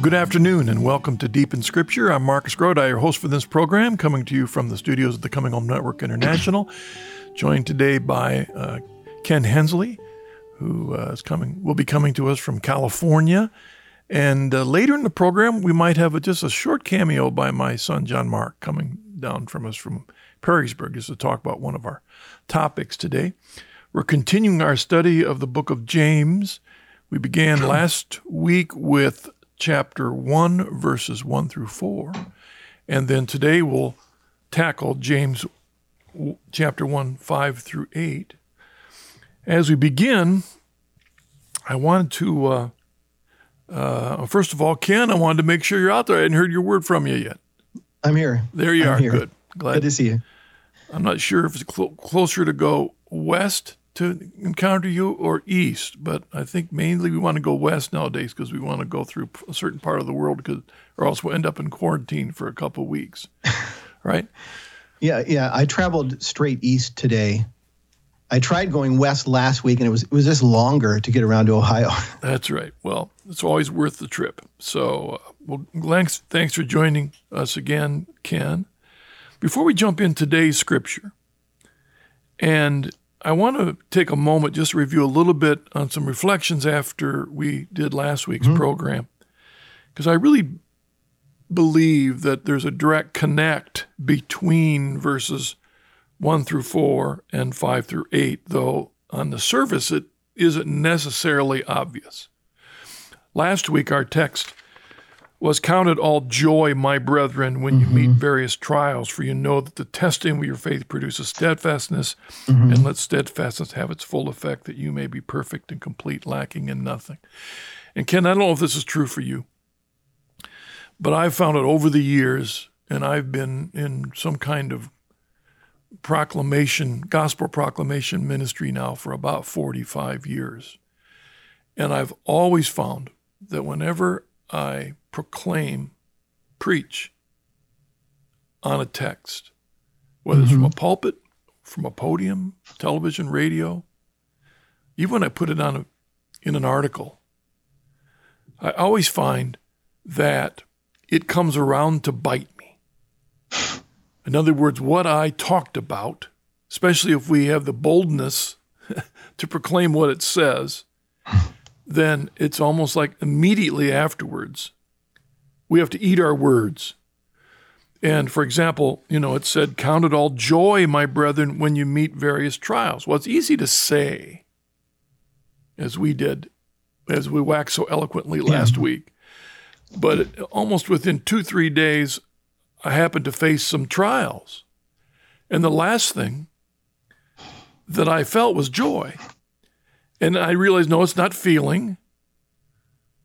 Good afternoon and welcome to Deep in Scripture. I'm Marcus Grodi, your host for this program, coming to you from the studios of the Coming Home Network International. Joined today by uh, Ken Hensley, who uh, is coming, will be coming to us from California. And uh, later in the program, we might have a, just a short cameo by my son John Mark coming down from us from Perrysburg just to talk about one of our topics today. We're continuing our study of the book of James. We began last week with chapter 1, verses 1 through 4. And then today we'll tackle James chapter 1, 5 through 8. As we begin, I wanted to, uh, uh, first of all, Ken, I wanted to make sure you're out there. I hadn't heard your word from you yet. I'm here. There you I'm are. Here. Good. Glad. Good to see you. I'm not sure if it's cl- closer to go west to encounter you or east, but I think mainly we want to go west nowadays because we want to go through a certain part of the world because, or else we'll end up in quarantine for a couple weeks, right? Yeah, yeah. I traveled straight east today. I tried going west last week, and it was it was just longer to get around to Ohio. That's right. Well, it's always worth the trip. So, uh, well, thanks thanks for joining us again, Ken. Before we jump in today's scripture, and I want to take a moment just to review a little bit on some reflections after we did last week's mm-hmm. program. Because I really believe that there's a direct connect between verses 1 through 4 and 5 through 8, though on the surface it isn't necessarily obvious. Last week, our text was counted all joy, my brethren, when mm-hmm. you meet various trials, for you know that the testing of your faith produces steadfastness, mm-hmm. and let steadfastness have its full effect, that you may be perfect and complete, lacking in nothing. And Ken, I don't know if this is true for you, but I've found it over the years, and I've been in some kind of proclamation, gospel proclamation ministry now for about 45 years. And I've always found that whenever I proclaim, preach on a text, whether mm-hmm. it's from a mm-hmm. pulpit, from a podium, television, radio, even when I put it on a, in an article, I always find that it comes around to bite me. In other words, what I talked about, especially if we have the boldness to proclaim what it says, then it's almost like immediately afterwards, we have to eat our words. And for example, you know, it said, Count it all joy, my brethren, when you meet various trials. Well, it's easy to say, as we did, as we waxed so eloquently last yeah. week. But it, almost within two, three days, I happened to face some trials. And the last thing that I felt was joy. And I realized, no, it's not feeling.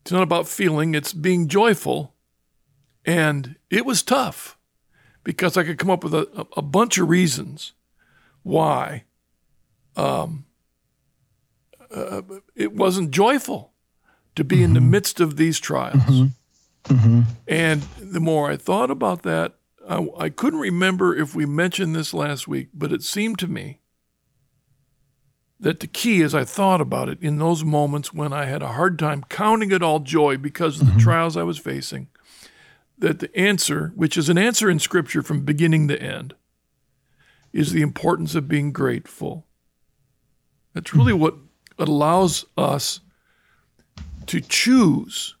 It's not about feeling, it's being joyful and it was tough because I could come up with a, a bunch of reasons why um, uh, it wasn't joyful to be mm-hmm. in the mm-hmm. midst of these trials. Mm-hmm. Mm-hmm. And the more I thought about that, I, I couldn't remember if we mentioned this last week, but it seemed to me that the key, as I thought about it, in those moments when I had a hard time counting it all joy because of the mm-hmm. trials I was facing, that the answer, which is an answer in Scripture from beginning to end, is the importance of being grateful. That's really what allows us to choose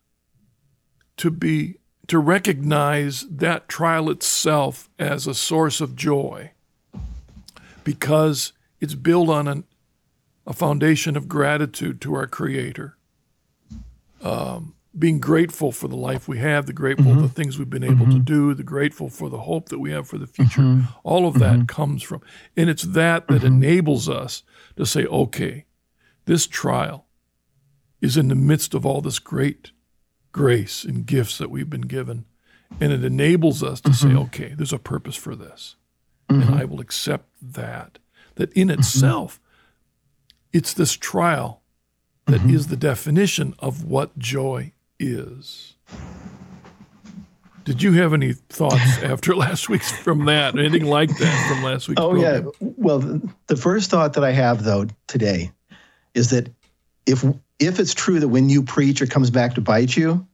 to be to recognize that trial itself as a source of joy because it's built on an, a foundation of gratitude to our creator um, being grateful for the life we have, the grateful mm-hmm. the things we've been able mm-hmm. to do, the grateful for the hope that we have for the future. Mm-hmm. All of that mm-hmm. comes from, and it's that that mm-hmm. enables us to say, okay, this trial is in the midst of all this great grace and gifts that we've been given, and it enables us to say, mm-hmm. okay, there's a purpose for this, and I will accept that. That in itself, it's this trial that is the definition of what joy is. Did you have any thoughts after last week's from that? Anything like that from last week's? Oh program? yeah. Well, the first thought that I have though today is that if if it's true that when you preach it comes back to bite you,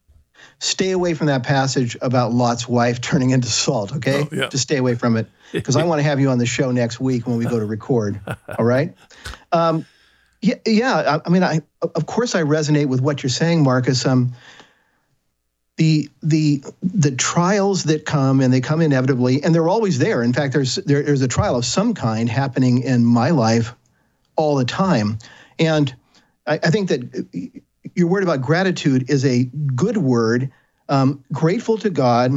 stay away from that passage about Lot's wife turning into salt, okay? Oh, yeah. Just stay away from it because I want to have you on the show next week when we go to record. All right? Um, yeah, yeah. I, I mean, I of course I resonate with what you're saying, Marcus. Um, the the the trials that come and they come inevitably, and they're always there. In fact, there's there, there's a trial of some kind happening in my life all the time, and I, I think that your word about gratitude is a good word. Um, grateful to God,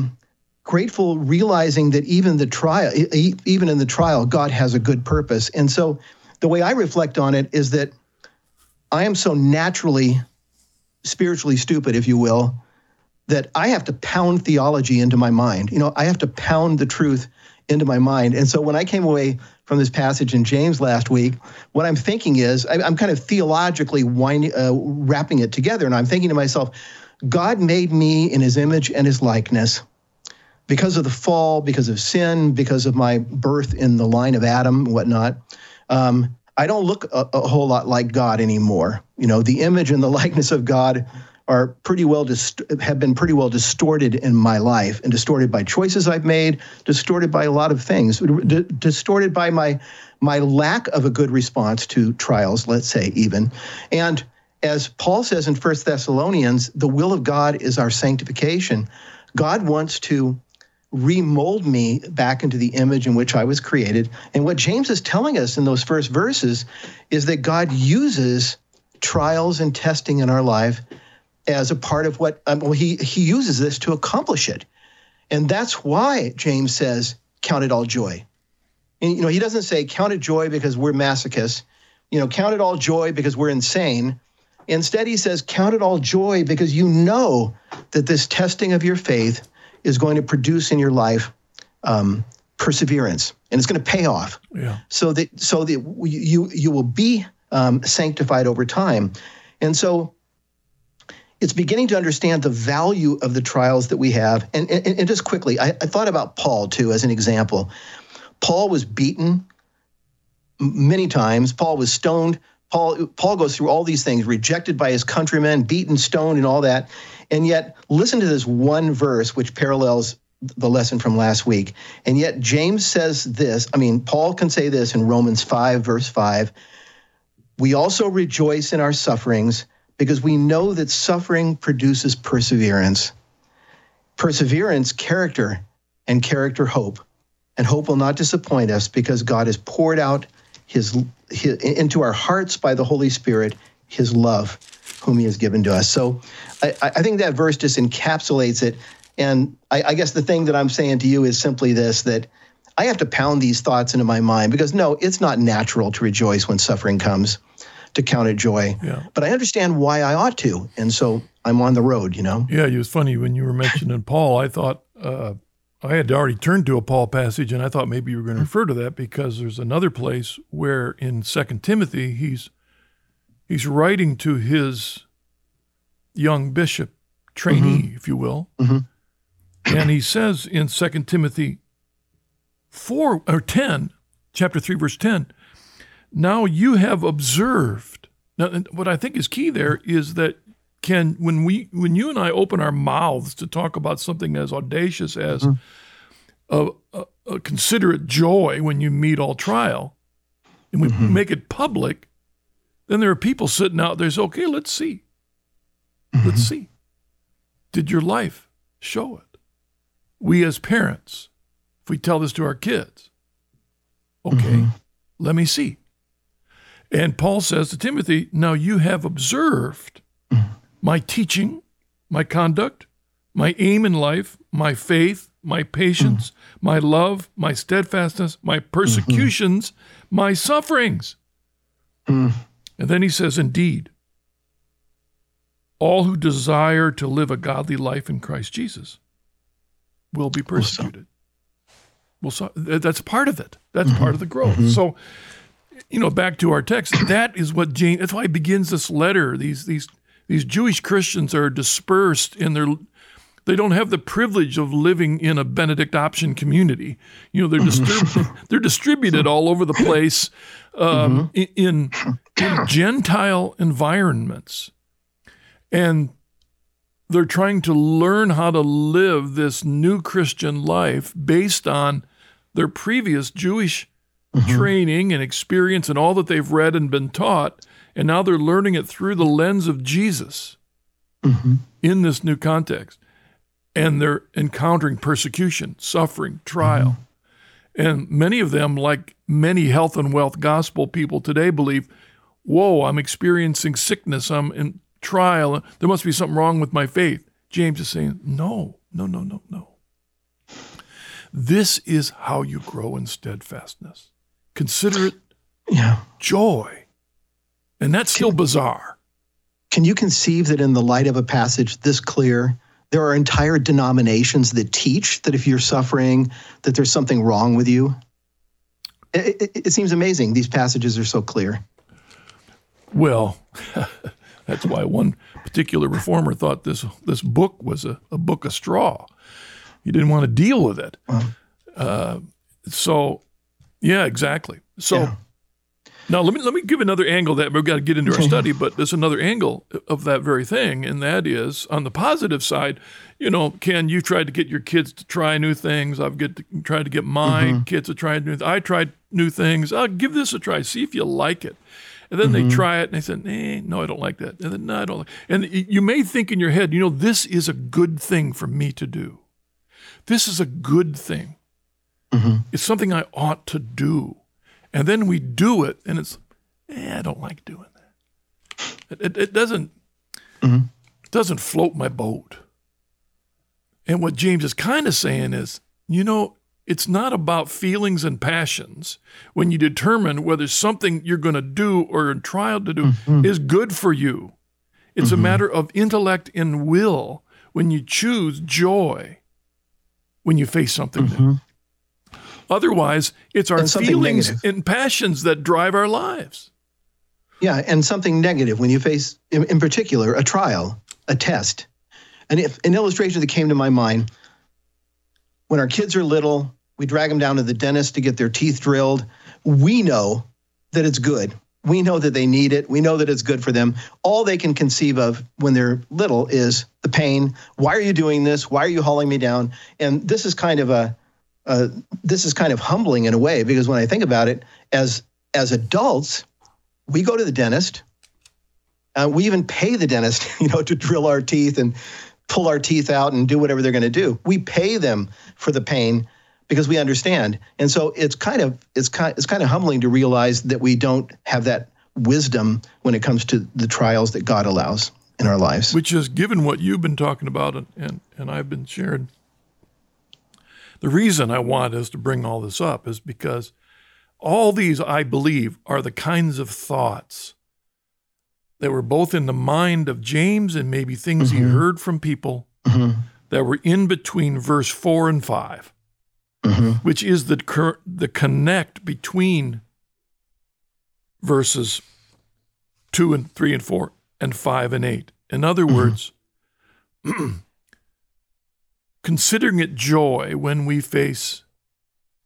grateful, realizing that even the trial, even in the trial, God has a good purpose. And so, the way I reflect on it is that I am so naturally spiritually stupid, if you will, that I have to pound theology into my mind. You know, I have to pound the truth into my mind. And so when I came away from this passage in James last week, what I'm thinking is I, am kind of theologically uh, wrapping it together. And I'm thinking to myself, God made me in his image and his likeness. Because of the fall, because of sin, because of my birth in the line of Adam and whatnot, um, I don't look a, a, whole lot like God anymore. You know, the image and the likeness of God are pretty well dist- have been pretty well distorted in my life and distorted by choices I've made, distorted by a lot of things, d- distorted by my my lack of a good response to trials, let's say even. And as Paul says in First Thessalonians, the will of God is our sanctification. God wants to remold me back into the image in which I was created. And what James is telling us in those first verses is that God uses trials and testing in our life as a part of what um, well, he he uses this to accomplish it, and that's why James says, "Count it all joy." And, you know, he doesn't say count it joy because we're masochists. You know, count it all joy because we're insane. Instead, he says, count it all joy because you know that this testing of your faith is going to produce in your life um, perseverance, and it's going to pay off. Yeah. So that so that you you will be um, sanctified over time, and so it's beginning to understand the value of the trials that we have. And, and, and just quickly, I, I, thought about Paul too as an example. Paul was beaten many times. Paul was stoned. Paul, Paul goes through all these things, rejected by his countrymen, beaten, stoned, and all that. And yet, listen to this one verse which parallels the lesson from last week. And yet, James says this I mean, Paul can say this in Romans 5, verse 5. We also rejoice in our sufferings because we know that suffering produces perseverance. Perseverance, character, and character, hope. And hope will not disappoint us because God has poured out his, his into our hearts by the Holy Spirit his love, whom he has given to us. So I, I think that verse just encapsulates it. And I, I guess the thing that I'm saying to you is simply this that I have to pound these thoughts into my mind because no, it's not natural to rejoice when suffering comes to count it joy. Yeah. But I understand why I ought to. And so I'm on the road, you know? Yeah, it was funny when you were mentioning Paul. I thought uh, I had already turned to a Paul passage, and I thought maybe you were going to refer to that because there's another place where in Second Timothy he's he's writing to his young bishop trainee, mm-hmm. if you will, mm-hmm. and he says in Second Timothy four or ten, chapter three, verse ten now you have observed. Now, what I think is key there is that Ken when we when you and I open our mouths to talk about something as audacious as mm-hmm. a, a, a, considerate joy when you meet all trial, and we mm-hmm. make it public, then there are people sitting out there. Say, okay, let's see, mm-hmm. let's see. Did your life show it? We as parents, if we tell this to our kids, okay, mm-hmm. let me see. And Paul says to Timothy, Now you have observed my teaching, my conduct, my aim in life, my faith, my patience, mm-hmm. my love, my steadfastness, my persecutions, mm-hmm. my sufferings. Mm. And then he says, Indeed, all who desire to live a godly life in Christ Jesus will be persecuted. Well, so that's part of it. That's mm-hmm. part of the growth. Mm-hmm. So you know, back to our text, that is what James. That's why he begins this letter. These these these Jewish Christians are dispersed in their. They don't have the privilege of living in a Benedict option community. You know, they're distrib- they're distributed all over the place um, mm-hmm. in, in Gentile environments, and they're trying to learn how to live this new Christian life based on their previous Jewish mm-hmm. training and experience and all that they've read and been taught. And now they're learning it through the lens of Jesus mm-hmm. in this new context. And they're encountering persecution, suffering, trial. Mm-hmm. And many of them, like many health and wealth gospel people today, believe, whoa, I'm experiencing sickness, I'm in trial, there must be something wrong with my faith. James is saying, no, no, no, no, no. This is how you grow in steadfastness. Consider it yeah. joy. And that's still bizarre. Can you conceive that in the light of a passage this clear, there are entire denominations that teach that if you're suffering, that there's something wrong with you? It, it, it seems amazing. These passages are so clear. Well, that's why one particular reformer thought this this book was a, a book of straw. He didn't want to deal with it. Uh, so, yeah, exactly. So. Yeah. Now let me let me give another angle that we've got to get into our study, but there's another angle of that very thing, and that is on the positive side. You know, Ken, you tried to get your kids to try new things. I've get to, tried to get my mm-hmm. kids to try new. I tried new things. I'll give this a try. See if you like it. And then mm-hmm. they try it and they said, eh, no, I don't like that. And then, no, I don't like And you may think in your head, you know, this is a good thing for me to do. This is a good thing. Mm-hmm. It's something I ought to do. And then we do it, and it's, eh, I don't like doing that. It, it, it doesn't mm-hmm. doesn't float my boat. And what James is kind of saying is, you know, it's not about feelings and passions when you determine whether something you're going to do or in trial to do mm-hmm. is good for you. It's mm-hmm. a matter of intellect and will when you choose joy when you face something mm-hmm. new. Otherwise, it's our feelings negative. and passions that drive our lives. Yeah, and something negative when you face, in, in particular, a trial, a test. And if an illustration that came to my mind when our kids are little, we drag them down to the dentist to get their teeth drilled. We know that it's good. We know that they need it. We know that it's good for them. All they can conceive of when they're little is the pain. Why are you doing this? Why are you hauling me down? And this is kind of a uh, this is kind of humbling in a way because when I think about it, as as adults, we go to the dentist. Uh, we even pay the dentist, you know, to drill our teeth and pull our teeth out and do whatever they're going to do. We pay them for the pain because we understand, and so it's kind of it's kind it's kind of humbling to realize that we don't have that wisdom when it comes to the trials that God allows in our lives. Which is given what you've been talking about and and, and I've been sharing the reason I want us to bring all this up is because all these, I believe, are the kinds of thoughts that were both in the mind of James and maybe things mm-hmm. he heard from people mm-hmm. that were in between verse 4 and 5, mm-hmm. which is the, the connect between verses 2 and 3 and 4 and 5 and 8. In other mm-hmm. words, considering it joy when we face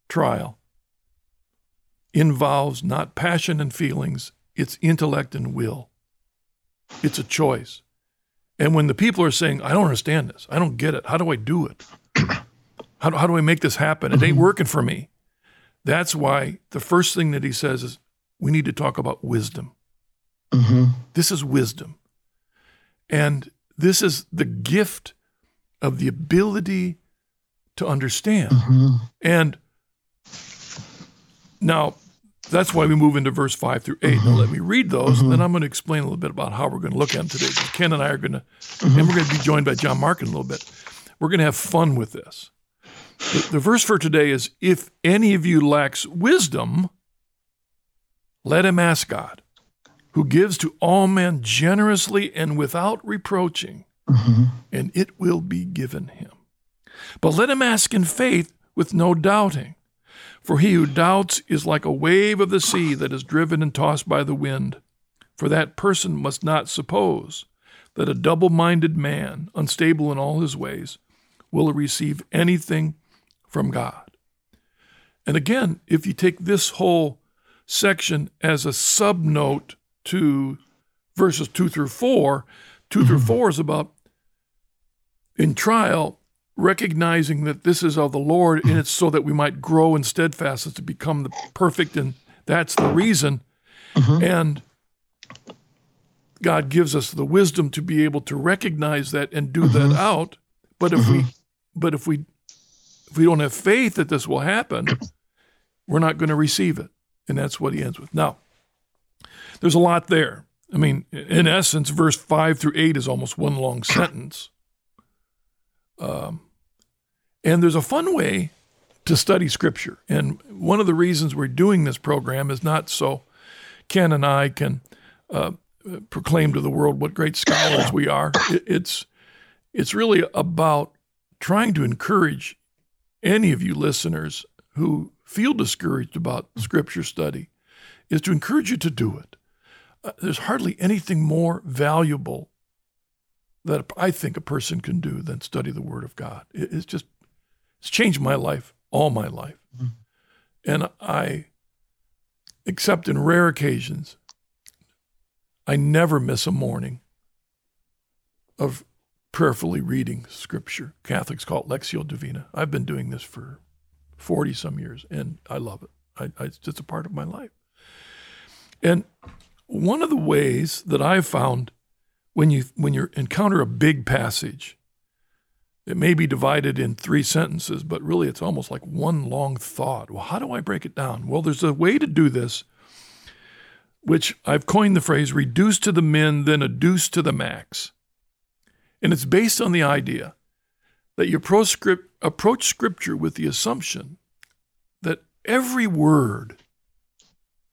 trial involves not passion and feelings, it's intellect and will. It's a choice. And when the people are saying, I don't understand this, I don't get it, how do I do it? How do, how do I make this happen? It ain't mm-hmm. working for me. That's why the first thing that he says is, we need to talk about wisdom. Mm-hmm. This is wisdom. And this is the gift of the ability to understand. Mm-hmm. And now that's why we move into verse 5 through 8. Mm-hmm. Now, let me read those, mm-hmm. and then I'm going to explain a little bit about how we're going to look at them today. Ken and I are going to, mm-hmm. and we're going to be joined by John Mark in a little bit. We're going to have fun with this. The, the verse for today is If any of you lacks wisdom, let him ask God, who gives to all men generously and without reproaching, mm-hmm. and it will be given him. But let him ask in faith with no doubting. For he who doubts is like a wave of the sea that is driven and tossed by the wind. For that person must not suppose that a double minded man, unstable in all his ways, will receive anything from God. And again, if you take this whole section as a sub note to verses 2 through 4, 2 through mm-hmm. 4 is about in trial, recognizing that this is of the Lord and it's so that we might grow in steadfastness to become the perfect. And that's the reason. Mm-hmm. And God gives us the wisdom to be able to recognize that and do that mm-hmm. out. But if we, mm-hmm. but if we, if we don't have faith that this will happen, we're not going to receive it. And that's what he ends with. Now, there's a lot there. I mean, in essence, verse five through eight is almost one long sentence. Um, and there's a fun way to study Scripture. And one of the reasons we're doing this program is not so Ken and I can uh, proclaim to the world what great scholars we are. It, it's it's really about trying to encourage any of you listeners who feel discouraged about Scripture study, is to encourage you to do it. Uh, there's hardly anything more valuable that I think a person can do than study the Word of God. It, it's just it's changed my life, all my life, mm-hmm. and I, except in rare occasions, I never miss a morning of prayerfully reading Scripture. Catholics call it Lectio Divina. I've been doing this for forty some years, and I love it. I, I, it's just a part of my life. And one of the ways that I've found when you when you encounter a big passage, it may be divided in three sentences, but really it's almost like one long thought. Well, how do I break it down? Well, there's a way to do this, which I've coined the phrase reduce to the min, then adduce to the max. And it's based on the idea that you approach scripture with the assumption that every word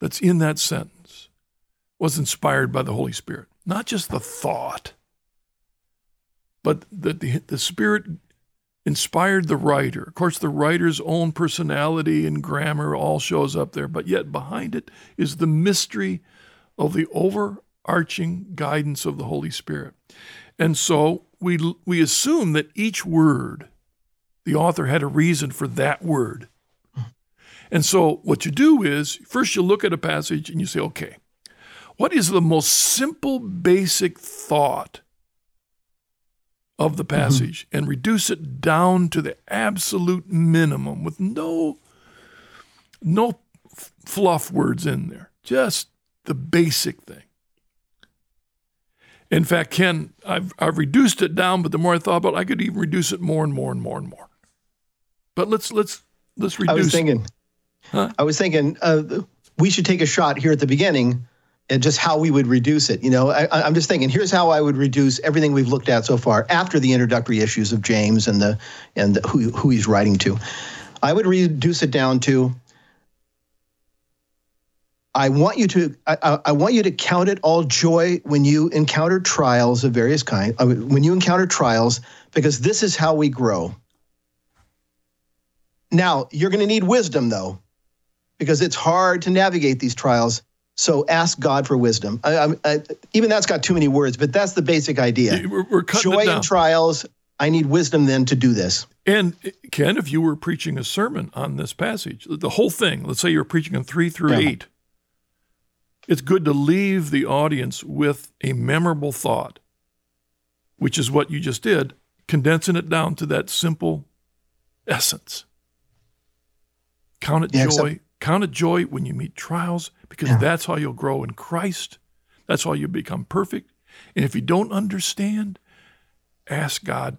that's in that sentence was inspired by the Holy Spirit not just the thought, but that the, the Spirit inspired the writer. Of course, the writer's own personality and grammar all shows up there, but yet behind it is the mystery of the overarching guidance of the Holy Spirit. And so we, we assume that each word, the author had a reason for that word. And so what you do is first you look at a passage and you say, okay, what is the most simple, basic thought of the mm-hmm. passage mm-hmm. and reduce it down to the absolute minimum with no no fluff words in there, just the basic thing. In fact, Ken, I've, I've reduced it down, but the more I thought about it, I could even reduce it more and more and more and more. But let's let's let's reduce. I was thinking. Huh? I was thinking uh, we should take a shot here at the beginning and just how we would reduce it. You know, I, am just thinking. Here's how I would reduce everything we've looked at so far after the introductory issues of James and the and the, who who he's writing to. I would reduce it down to. I want you to I, I want you to count it all joy when you encounter trials of various kinds. Uh, when you encounter trials, because this is how we grow. Now you're going to need wisdom though, because it's hard to navigate these trials so ask God for wisdom. I, I, even that's got too many words, but that's the basic idea. We're, we're Joy in trials. I need wisdom then to do this. And eh, Ken, if you were preaching a sermon on this passage, the whole thing, let's say you're preaching on three through yeah. eight, it's good to leave the audience with a memorable thought, which is what you just did, condensing it down to that simple essence. Count it yeah, joy. Count it joy when you meet trials because yeah. that's how you'll grow in Christ. That's how you become perfect. And if you don't understand, ask God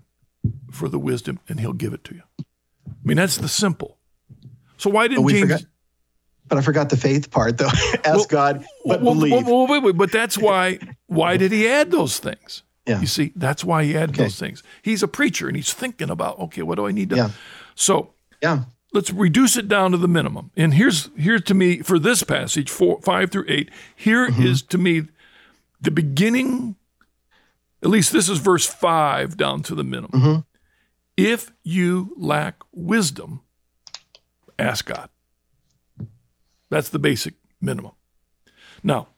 for the wisdom and he'll give it to you. I mean, that's the simple. So why oh, didn't James? Forgot, but I forgot the faith part, though. ask well, God, but well, believe. Well, wait, wait, but that's why. Why did he add those things? Yeah. You see, that's why he added okay. those things. He's a preacher and he's thinking about, okay, what do I need to? Yeah. So yeah let's reduce it down to the minimum. And here's here's to me for this passage, four, five through eight. Here mm-hmm. is to me the beginning. At least this is verse five down to the minimum. Mm-hmm. If you lack wisdom, ask God. That's the basic minimum. Now,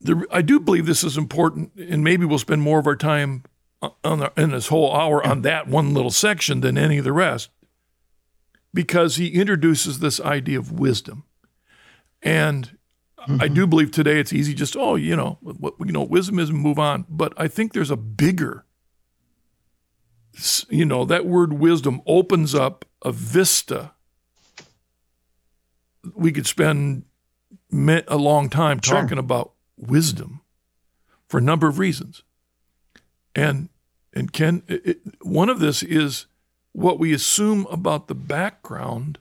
the, I do believe this is important, and maybe we'll spend more of our time on the, in this whole hour on that one little section than any of the rest because he introduces this idea of wisdom. And mm-hmm. I do believe today it's easy just, oh, you know, what, you know, wisdom is move on. But I think there's a bigger you know, that word wisdom opens up a vista. We could spend a long time Sure. talking about wisdom for a number of reasons. And and Ken, it, one of this is what we assume about the background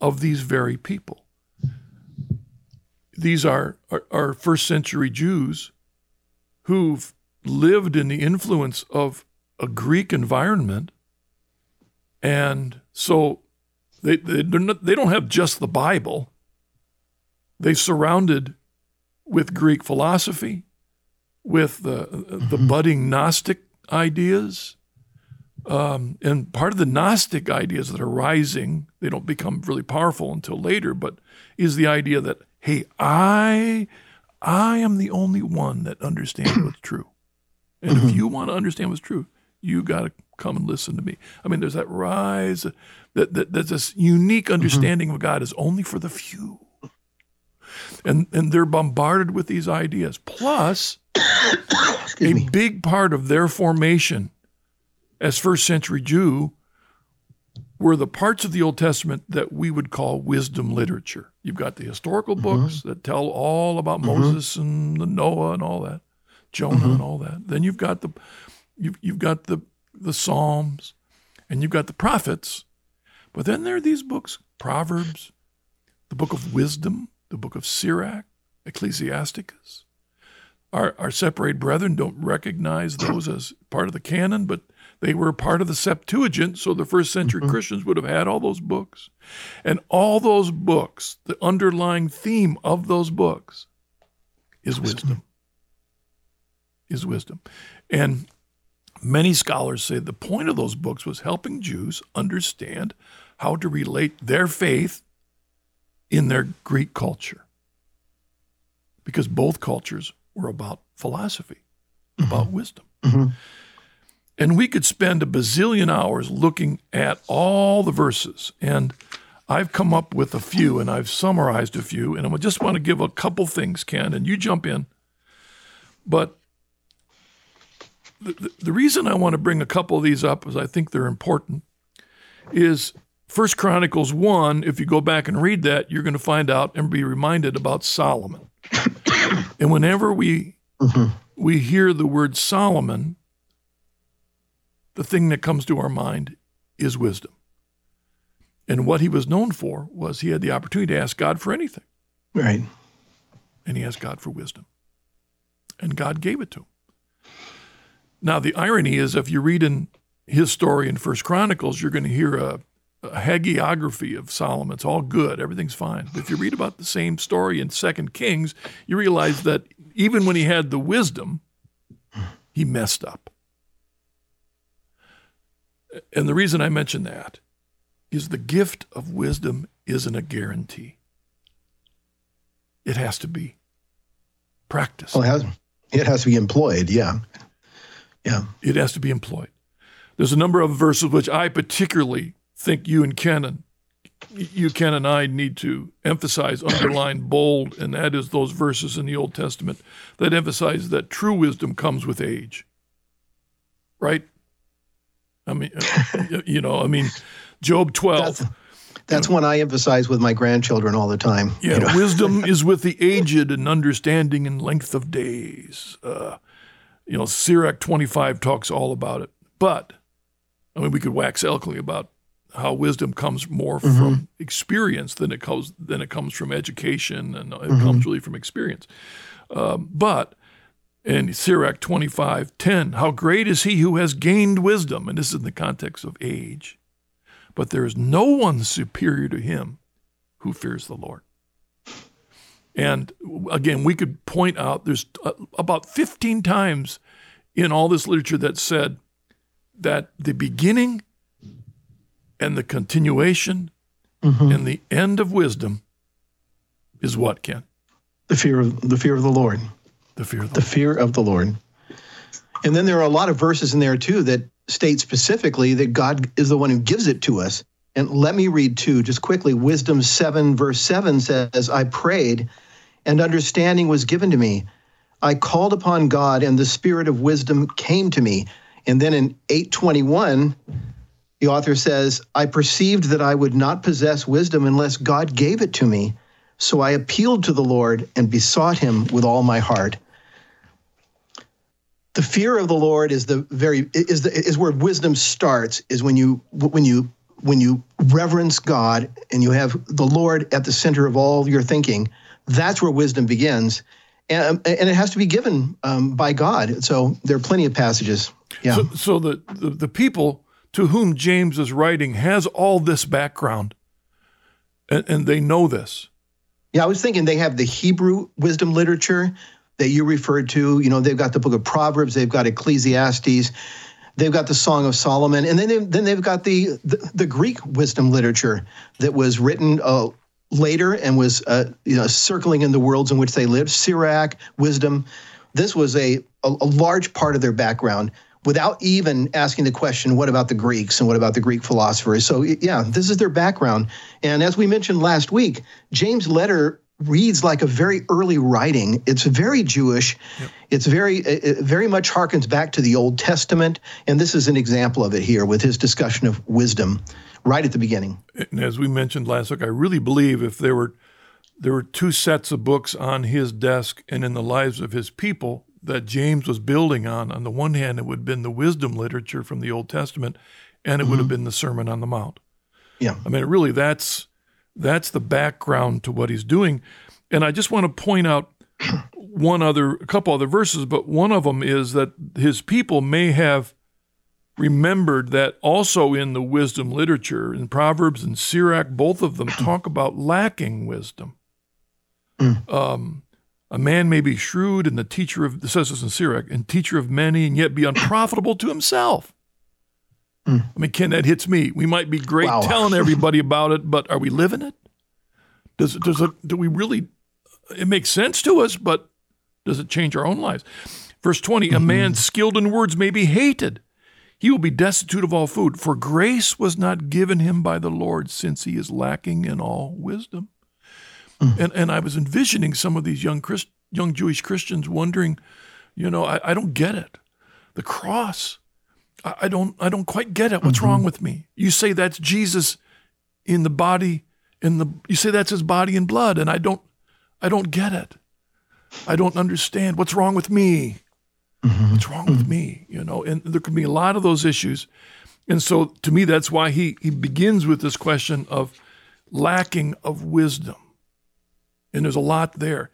of these very people. These are, are, are first century Jews who've lived in the influence of a Greek environment. And so they, they, they're not, they don't have just the Bible, they're surrounded with Greek philosophy, with the, the mm-hmm. budding Gnostic ideas. Um, and part of the Gnostic ideas that are rising, they don't become really powerful until later, but is the idea that, hey, I I am the only one that understands what's true. And if you want to understand what's true, you got to come and listen to me. I mean, there's that rise, that, that there's this unique understanding of God is only for the few. And, and they're bombarded with these ideas. Plus, a me. big part of their formation as first century Jew were the parts of the Old Testament that we would call wisdom literature. You've got the historical mm-hmm. books that tell all about mm-hmm. Moses and the Noah and all that, Jonah mm-hmm. and all that. Then you've got the you've, you've got the the Psalms and you've got the prophets. But then there are these books, Proverbs, the book of wisdom, the book of Sirach, Ecclesiasticus. Our, our separated brethren don't recognize those as part of the canon, but they were part of the Septuagint, so the first century mm-hmm. Christians would have had all those books. And all those books, the underlying theme of those books is wisdom. Is wisdom. And many scholars say the point of those books was helping Jews understand how to relate their faith in their Greek culture. Because both cultures were about philosophy, about mm-hmm. wisdom. Mm-hmm. And we could spend a bazillion hours looking at all the verses. And I've come up with a few and I've summarized a few. And I just want to give a couple things, Ken, and you jump in. But the, the, reason I want to bring a couple of these up is I think they're important is First Chronicles 1, if you go back and read that, you're going to find out and be reminded about Solomon. and whenever we mm-hmm. we hear the word Solomon, the thing that comes to our mind is wisdom. And what he was known for was he had the opportunity to ask God for anything, Right. and he asked God for wisdom. And God gave it to him. Now, the irony is if you read in his story in First Chronicles, you're going to hear a, a hagiography of Solomon. It's all good, everything's fine. But if you read about the same story in Second Kings, you realize that even when he had the wisdom, he messed up. And the reason I mention that is the gift of wisdom isn't a guarantee. It has to be practiced. Well, it has, it has to be employed. Yeah. Yeah. It has to be employed. There's a number of verses which I particularly think you and Kenan, you, Ken and I need to emphasize, underline, bold, and that is those verses in the Old Testament that emphasize that true wisdom comes with age. Right? I mean, uh, you know, I mean, Job 12. That's, that's one I emphasize with my grandchildren all the time. Yeah, You know? wisdom is with the aged and understanding in length of days. Uh, you know, Sirach 25 talks all about it. But, I mean, we could wax eloquently about how wisdom comes more from experience than it comes than it comes from education, and it comes really from experience. Um, but in Sirach 25, 10, how great is he who has gained wisdom? And this is in the context of age. But there is no one superior to him who fears the Lord. And again, we could point out there's uh, about 15 times in all this literature that said that the beginning and the continuation and the end of wisdom is what, Ken? the fear of the fear of the Lord. The fear of the The fear of the Lord. And then there are a lot of verses in there too that state specifically that God is the one who gives it to us. And let me read two just quickly. Wisdom 7, verse 7 says, I prayed, and understanding was given to me. I called upon God, and the spirit of wisdom came to me. And then in 821, the author says, I perceived that I would not possess wisdom unless God gave it to me. So I appealed to the Lord and besought him with all my heart. The fear of the Lord is the very is the is where wisdom starts, is when you when you when you reverence God and you have the Lord at the center of all your thinking, that's where wisdom begins. And, and it has to be given um, by God. So there are plenty of passages. Yeah. So, so the, the, the people to whom James is writing has all this background, and, and they know this. Yeah, I was thinking they have the Hebrew wisdom literature that you referred to. You know, they've got the book of Proverbs, they've got Ecclesiastes, They've got the Song of Solomon, and then they've, then they've got the, the, the Greek wisdom literature that was written uh, later and was uh, you know circling in the worlds in which they lived. Sirach, wisdom. This was a, a, a large part of their background without even asking the question, what about the Greeks and what about the Greek philosophers? So, yeah, this is their background. And as we mentioned last week, James' letter reads like a very early writing. It's very Jewish. Yep. It's very it very much harkens back to the Old Testament, and this is an example of it here with his discussion of wisdom right at the beginning. And as we mentioned last week, I really believe if there were there were two sets of books on his desk and in the lives of his people that James was building on. On the one hand, it would have been the wisdom literature from the Old Testament, and it mm-hmm. would have mm-hmm. been the Sermon on the Mount. Yeah, I mean, really, that's that's the background to what he's doing. And I just want to point out one other, a couple other verses, but one of them is that his people may have remembered that also in the wisdom literature, in Proverbs and Sirach, both of them talk about lacking wisdom. Mm. Um, a man may be shrewd and the teacher of, says this in Sirach, and teacher of many, and yet be unprofitable to himself. Mm. I mean, Ken, that hits me. We might be great wow. telling everybody about it, but are we living it? Does does it, do we really? It makes sense to us, but does it change our own lives? Verse 20 mm-hmm. A man skilled in words may be hated. He will be destitute of all food, for grace was not given him by the Lord, since he is lacking in all wisdom. Mm. And, and I was envisioning some of these young Christ, young Jewish Christians wondering, you know, I, I don't get it. The cross I don't I don't quite get it. What's mm-hmm. wrong with me? You say that's Jesus in the body in the you say that's his body and blood and I don't I don't get it. I don't understand what's wrong with me. Mm-hmm. What's wrong with me? You know, and there can be a lot of those issues. And so to me that's why he he begins with this question of lacking of wisdom. And there's a lot there.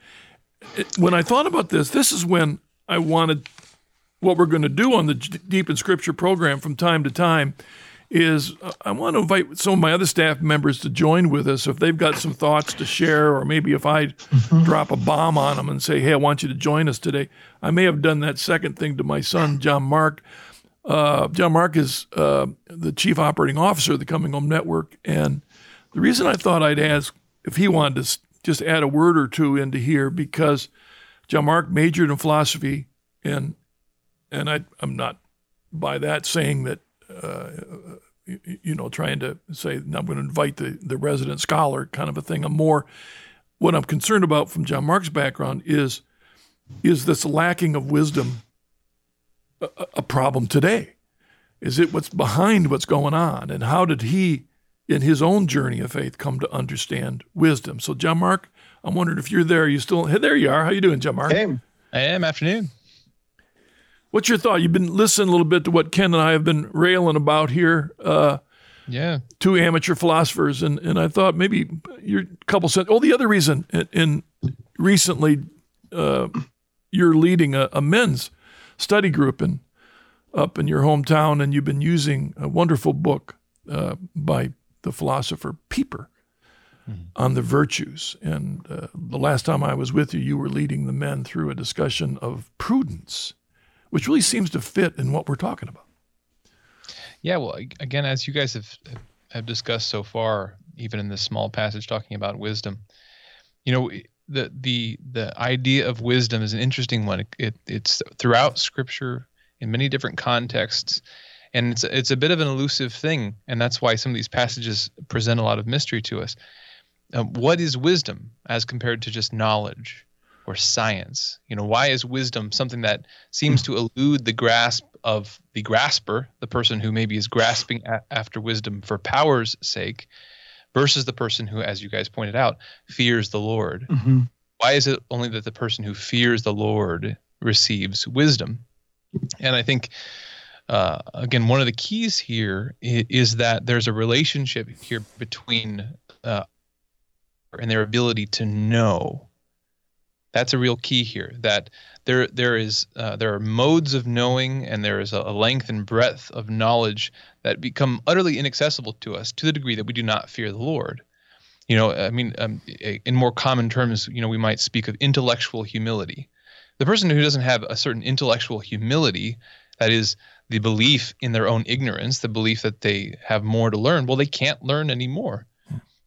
When I thought about this, this is when I wanted what we're going to do on the Deep in Scripture program from time to time is uh, I want to invite some of my other staff members to join with us if they've got some thoughts to share, or maybe if I mm-hmm. drop a bomb on them and say, "Hey, I want you to join us today." I may have done that second thing to my son, John Mark. Uh, John Mark is uh, the chief operating officer of the Coming Home Network, and the reason I thought I'd ask if he wanted to just add a word or two into here because John Mark majored in philosophy and and I, am not by that saying that, uh, you, you, know, trying to say I'm going to invite the, the resident scholar kind of a thing. I'm more, what I'm concerned about from John Mark's background is, is this lacking of wisdom a, a problem today? Is it what's behind what's going on? And how did he, in his own journey of faith, come to understand wisdom? So, John Mark, I'm wondering if you're there. Are you still? Hey, there you are. How you doing, John Mark? Hey, I am. Afternoon. What's your thought? You've been listening a little bit to what Ken and I have been railing about here. Uh, yeah. Two amateur philosophers, and and I thought maybe you're couple cents. Oh, the other reason, in, in recently, uh, you're leading a, a, men's study group in up in your hometown, and you've been using a wonderful book uh, by the philosopher Pieper mm-hmm. on the virtues. And uh, the last time I was with you, you were leading the men through a discussion of prudence which really seems to fit in what we're talking about. Yeah, well, again, as you guys have have discussed so far, even in this small passage talking about wisdom, you know, the the the idea of wisdom is an interesting one. It, it it's throughout Scripture in many different contexts, and it's it's a bit of an elusive thing, and that's why some of these passages present a lot of mystery to us. Um, what is wisdom as compared to just knowledge? Or science? You know, why is wisdom something that seems to elude the grasp of the grasper, the person who maybe is grasping a- after wisdom for power's sake, versus the person who, as you guys pointed out, fears the Lord. Mm-hmm. Why is it only that the person who fears the Lord receives wisdom? And I think, uh, again, one of the keys here is, is, that there's a relationship here between uh, and their ability to know. That's a real key here. That there there is uh, there are modes of knowing, and there is a, a length and breadth of knowledge that become utterly inaccessible to us to the degree that we do not fear the Lord. You know, I mean, um, in more common terms, you know, we might speak of intellectual humility. The person who doesn't have a certain intellectual humility, that is the belief in their own ignorance, the belief that they have more to learn, well, they can't learn anymore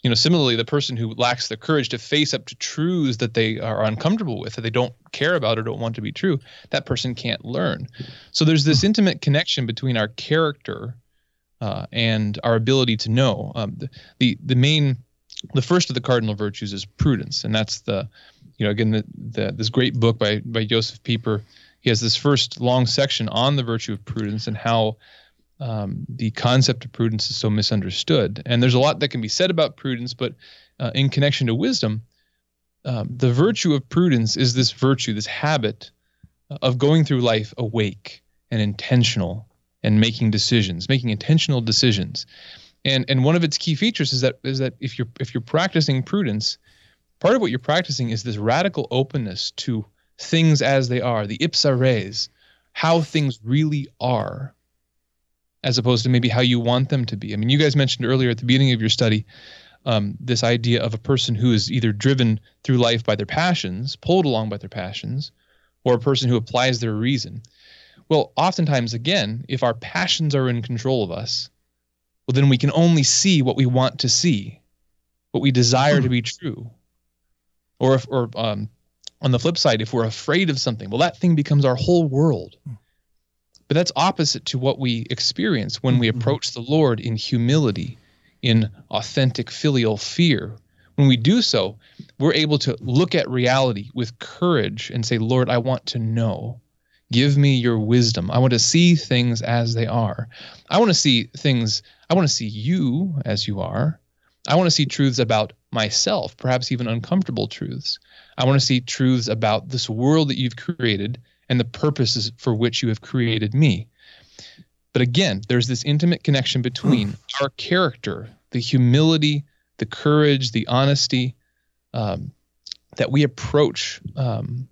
you know similarly the person who lacks the courage to face up to truths that they are uncomfortable with that they don't care about or don't want to be true that person can't learn. So there's this intimate connection between our character uh, and our ability to know. Um, the, the the main the first of the cardinal virtues is prudence and that's the you know again the, the this great book by by Josef Pieper. He has this first long section on the virtue of prudence and how um, the concept of prudence is so misunderstood. And there's a lot that can be said about prudence, but uh, in connection to wisdom, um, the virtue of prudence is this virtue, this habit of going through life awake and intentional and making decisions, making intentional decisions. And and one of its key features is that is that if you're if you're practicing prudence, part of what you're practicing is this radical openness to things as they are, the ipsa res, how things really are as opposed to maybe how you want them to be. I mean, you guys mentioned earlier at the beginning of your study um, this idea of a person who is either driven through life by their passions, pulled along by their passions, or a person who applies their reason. Well, oftentimes, again, if our passions are in control of us, well, then we can only see what we want to see, what we desire to be true. Or if, or um, on the flip side, if we're afraid of something, well, that thing becomes our whole world. But that's opposite to what we experience when we mm-hmm. approach the Lord in humility, in authentic filial fear. When we do so, we're able to look at reality with courage and say, Lord, I want to know. Give me your wisdom. I want to see things as they are. I want to see things, I want to see you as you are. I want to see truths about myself, perhaps even uncomfortable truths. I want to see truths about this world that you've created and the purposes for which you have created me. But again, there's this intimate connection between mm. our character, the humility, the courage, the honesty um, that we approach um,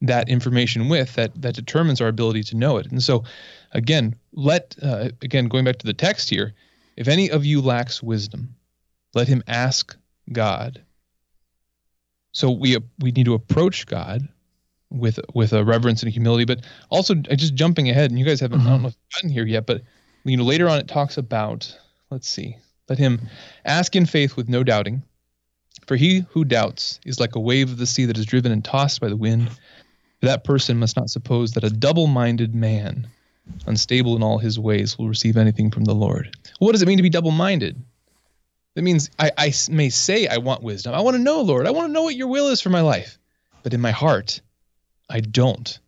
that information with that that determines our ability to know it. And so, again, let uh, again going back to the text here, if any of you lacks wisdom, let him ask God. So we we need to approach God with with a reverence and humility, but also uh, just jumping ahead. And you guys haven't mm-hmm. I don't mm-hmm. know if you've gotten here yet, but you know later on it talks about let's see, let him ask in faith with no doubting, for he who doubts is like a wave of the sea that is driven and tossed by the wind. That person must not suppose that a double-minded man, unstable in all his ways, will receive anything from the Lord. Well, what does it mean to be double-minded? That means I, I may say I want wisdom. I want to know, Lord. I want to know what your will is for my life. But in my heart, I don't.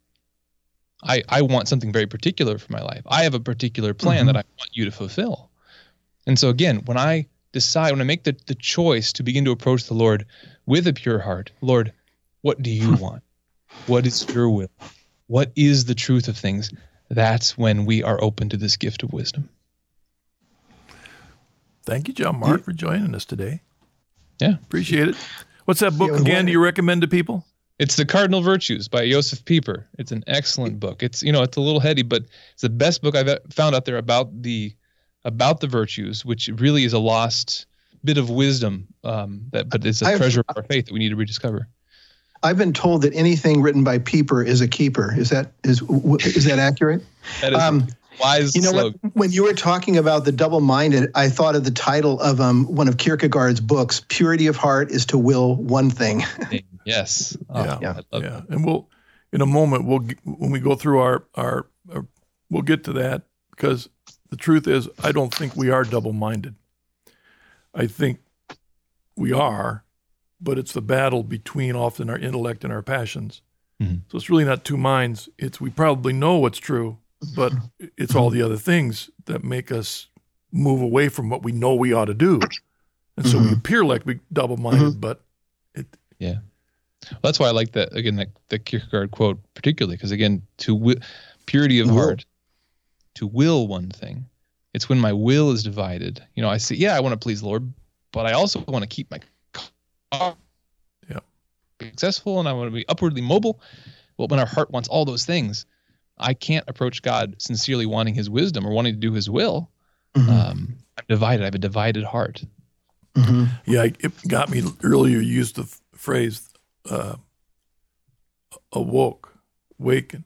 I, I want something very particular for my life. I have a particular plan mm-hmm. that I want you to fulfill. And so again, when I decide, when I make the, the choice to begin to approach the Lord with a pure heart, Lord, what do you want? What is your will? What is the truth of things? That's when we are open to this gift of wisdom. Thank you, John Mark, for joining us today. Yeah. Appreciate it. What's that book again? Do you recommend to people? It's the Cardinal Virtues by Josef Pieper. It's an excellent book. It's you know it's a little heady, but it's the best book I've found out there about the about the virtues, which really is a lost bit of wisdom. Um, that but it's a I've, treasure of our faith that we need to rediscover. I've been told that anything written by Pieper is a keeper. Is that is is that accurate? that is um, wise. You know what? When you were talking about the double-minded, I thought of the title of um, one of Kierkegaard's books. Purity of heart is to will one thing. Yes. Oh, yeah. Yeah. yeah. And we'll, in a moment, we'll, when we go through our, our, our, we'll get to that because the truth is, I don't think we are double minded. I think we are, but it's the battle between often our intellect and our passions. Mm-hmm. So it's really not two minds. It's we probably know what's true, but it's all the other things that make us move away from what we know we ought to do. And so we Mhm. appear like we double minded, Mhm. but it, Yeah. Well, that's why I like that again that the Kierkegaard quote particularly because again to wi- purity of heart to will one thing it's when my will is divided you know I say, yeah I want to please the Lord but I also want to keep my car Yeah. successful and I want to be upwardly mobile well when our heart wants all those things I can't approach God sincerely wanting his wisdom or wanting to do his will Mhm. um, I'm divided I have a divided heart Mhm. yeah, it got me earlier. You used the f- phrase uh, awoke, waken.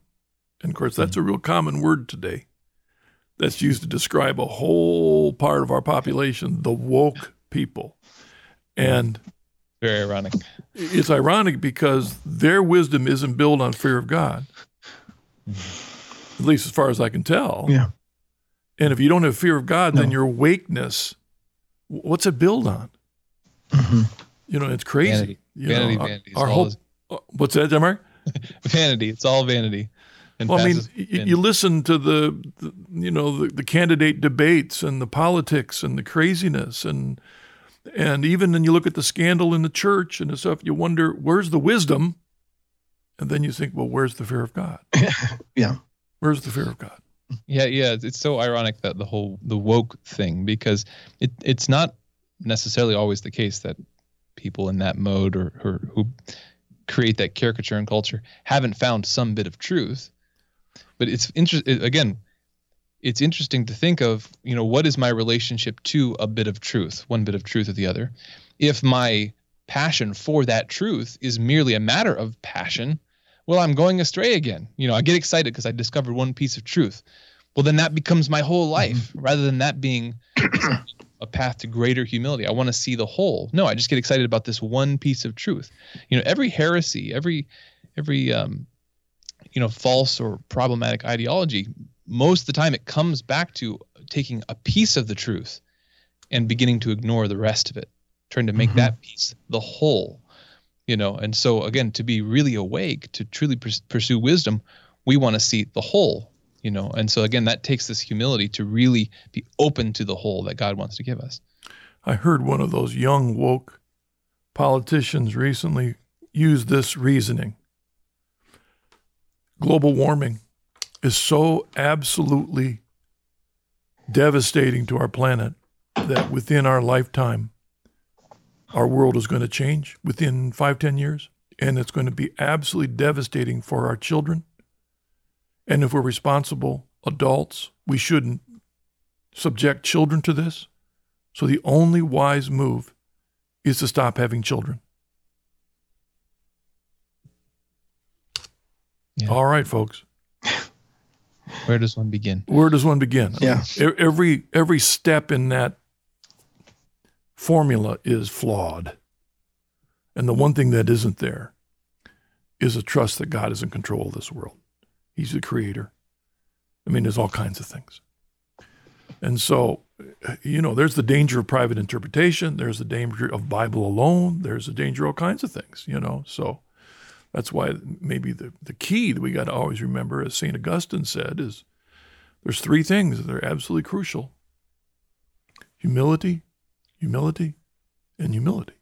And of course, that's a real common word today that's used to describe a whole part of our population, the woke people. And very ironic it's ironic because their wisdom isn't built on fear of God, at least as far as I can tell. Yeah. And if you don't have fear of God, then your wakeness, what's it build on? Mhm. You know, it's crazy. Vanity. You vanity know, our- vanity is our all whole, is- uh, what's that, Mark? vanity it's all vanity and Well, I mean, passive vanity. you listen to the, the you know, the, the candidate debates and the politics and the craziness and and even when you look at the scandal in the church and the stuff, you wonder where's the wisdom, and then you think, well, where's the fear of God? Yeah. Where's the fear of God? Yeah, yeah, it's- it's so ironic that the whole the woke thing because it it's not necessarily always the case that people in that mode or, or who create that caricature in culture haven't found some bit of truth. But it's interesting again. It's interesting to think of, you know, what is my relationship to a bit of truth, one bit of truth or the other. If my passion for that truth is merely a matter of passion, well, I'm going astray again. You know, I get excited because I discovered one piece of truth. Well, then that becomes my whole life rather than that being a path to greater humility. I want to see the whole. No, I just get excited about this one piece of truth. You know, every heresy, every every um, you know, false or problematic ideology, most of the time it comes back to taking a piece of the truth and beginning to ignore the rest of it, trying to make Mhm. that piece the whole. You know, and so again, to be really awake, to truly pursue wisdom, we want to see the whole. You know, and so again, that takes this humility to really be open to the whole that God wants to give us. I heard one of those young woke politicians recently use this reasoning. Global warming is so absolutely devastating to our planet that within our lifetime, our world is going to change within five, ten years. And it's going to be absolutely devastating for our children. And if we're responsible adults, we shouldn't subject children to this. So the only wise move is to stop having children. Yeah. All right, folks. Where does one begin? Where does one begin? I Yeah. mean, e- every every step in that formula is flawed. And the one thing that isn't there is a trust that God is in control of this world. He's the creator. I mean, there's all kinds of things. And so, you know, there's the danger of private interpretation. There's the danger of Bible alone. There's the danger of all kinds of things, you know. So that's why maybe the, the key that we got to always remember, as St. Augustine said, is there's three things that are absolutely crucial humility, humility, and humility.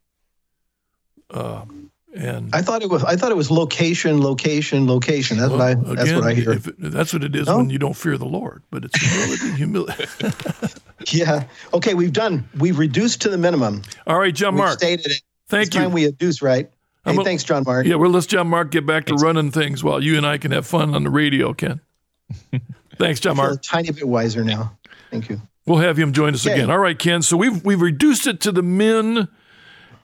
Um, and I thought it was. I thought it was location, location, location. That's what I. well, That's what I hear. if it- that's what it is No? when you don't fear the Lord. But it's humility, humility. Yeah. Okay, we've done. We've reduced to the minimum. All right, John We've Mark. stated it. Thank it's time you. we reduce, right? Hey, a- thanks, John Mark. Yeah, well, let's John Mark get back to Thanks. running things while you and I can have fun on the radio, Ken. Thanks, John feel a tiny bit wiser now. Thank you. We'll have him join us Okay. again. All right, Ken. So we've we've reduced it to the men,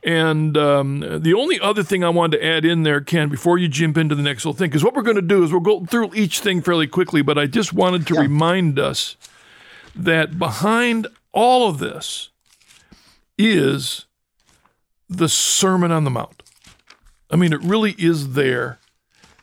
and um, the only other thing I wanted to add in there, Ken, before you jump into the next little thing, because what we're going to do is we'll go through each thing fairly quickly. But I just wanted to Yeah. remind us that behind all of this is the Sermon on the Mount. I mean, it really is there.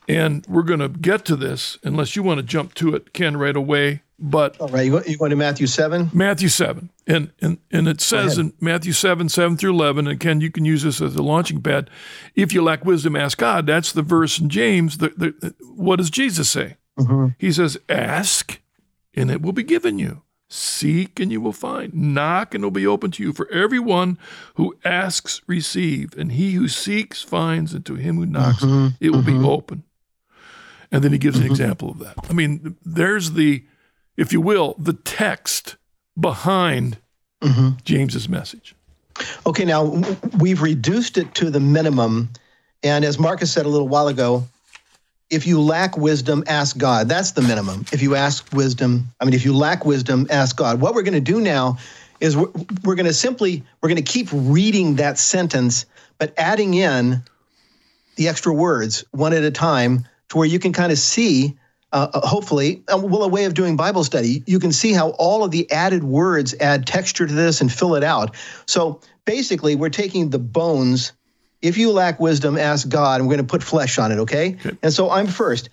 And we're going to get to this unless you want to jump to it, Ken, right away. But All right, you, go- you going to Matthew seven? Matthew 7. And, and, and it says in Matthew 7, 7 through 11, and Ken, you can use this as a launching pad. If you lack wisdom, ask God. That's the verse in James. The, the, what does Jesus say? Mm-hmm. He says, Ask and it will be given you. Seek and you will find. Knock and it will be open to you. For everyone who asks, receive. And he who seeks, finds. And to him who knocks, mm-hmm. it will mm-hmm. be open. And then he gives an mm-hmm. example of that. I mean, there's the, if you will, the text behind mm-hmm. James's message. Okay, now we've reduced it to the minimum. And as Marcus said a little while ago, if you lack wisdom, ask God. That's the minimum. If you ask wisdom, I mean, if you lack wisdom, ask God. What we're going to do now is we're, we're going to simply, we're going to keep reading that sentence, but adding in the extra words one at a time to where you can kind of see, uh, uh hopefully, uh, well, a way of doing Bible study. You can see how all of the added words add texture to this and fill it out. So basically, we're taking the bones if you lack wisdom, ask God, and we're going to put flesh on it, okay? okay? And so I'm first.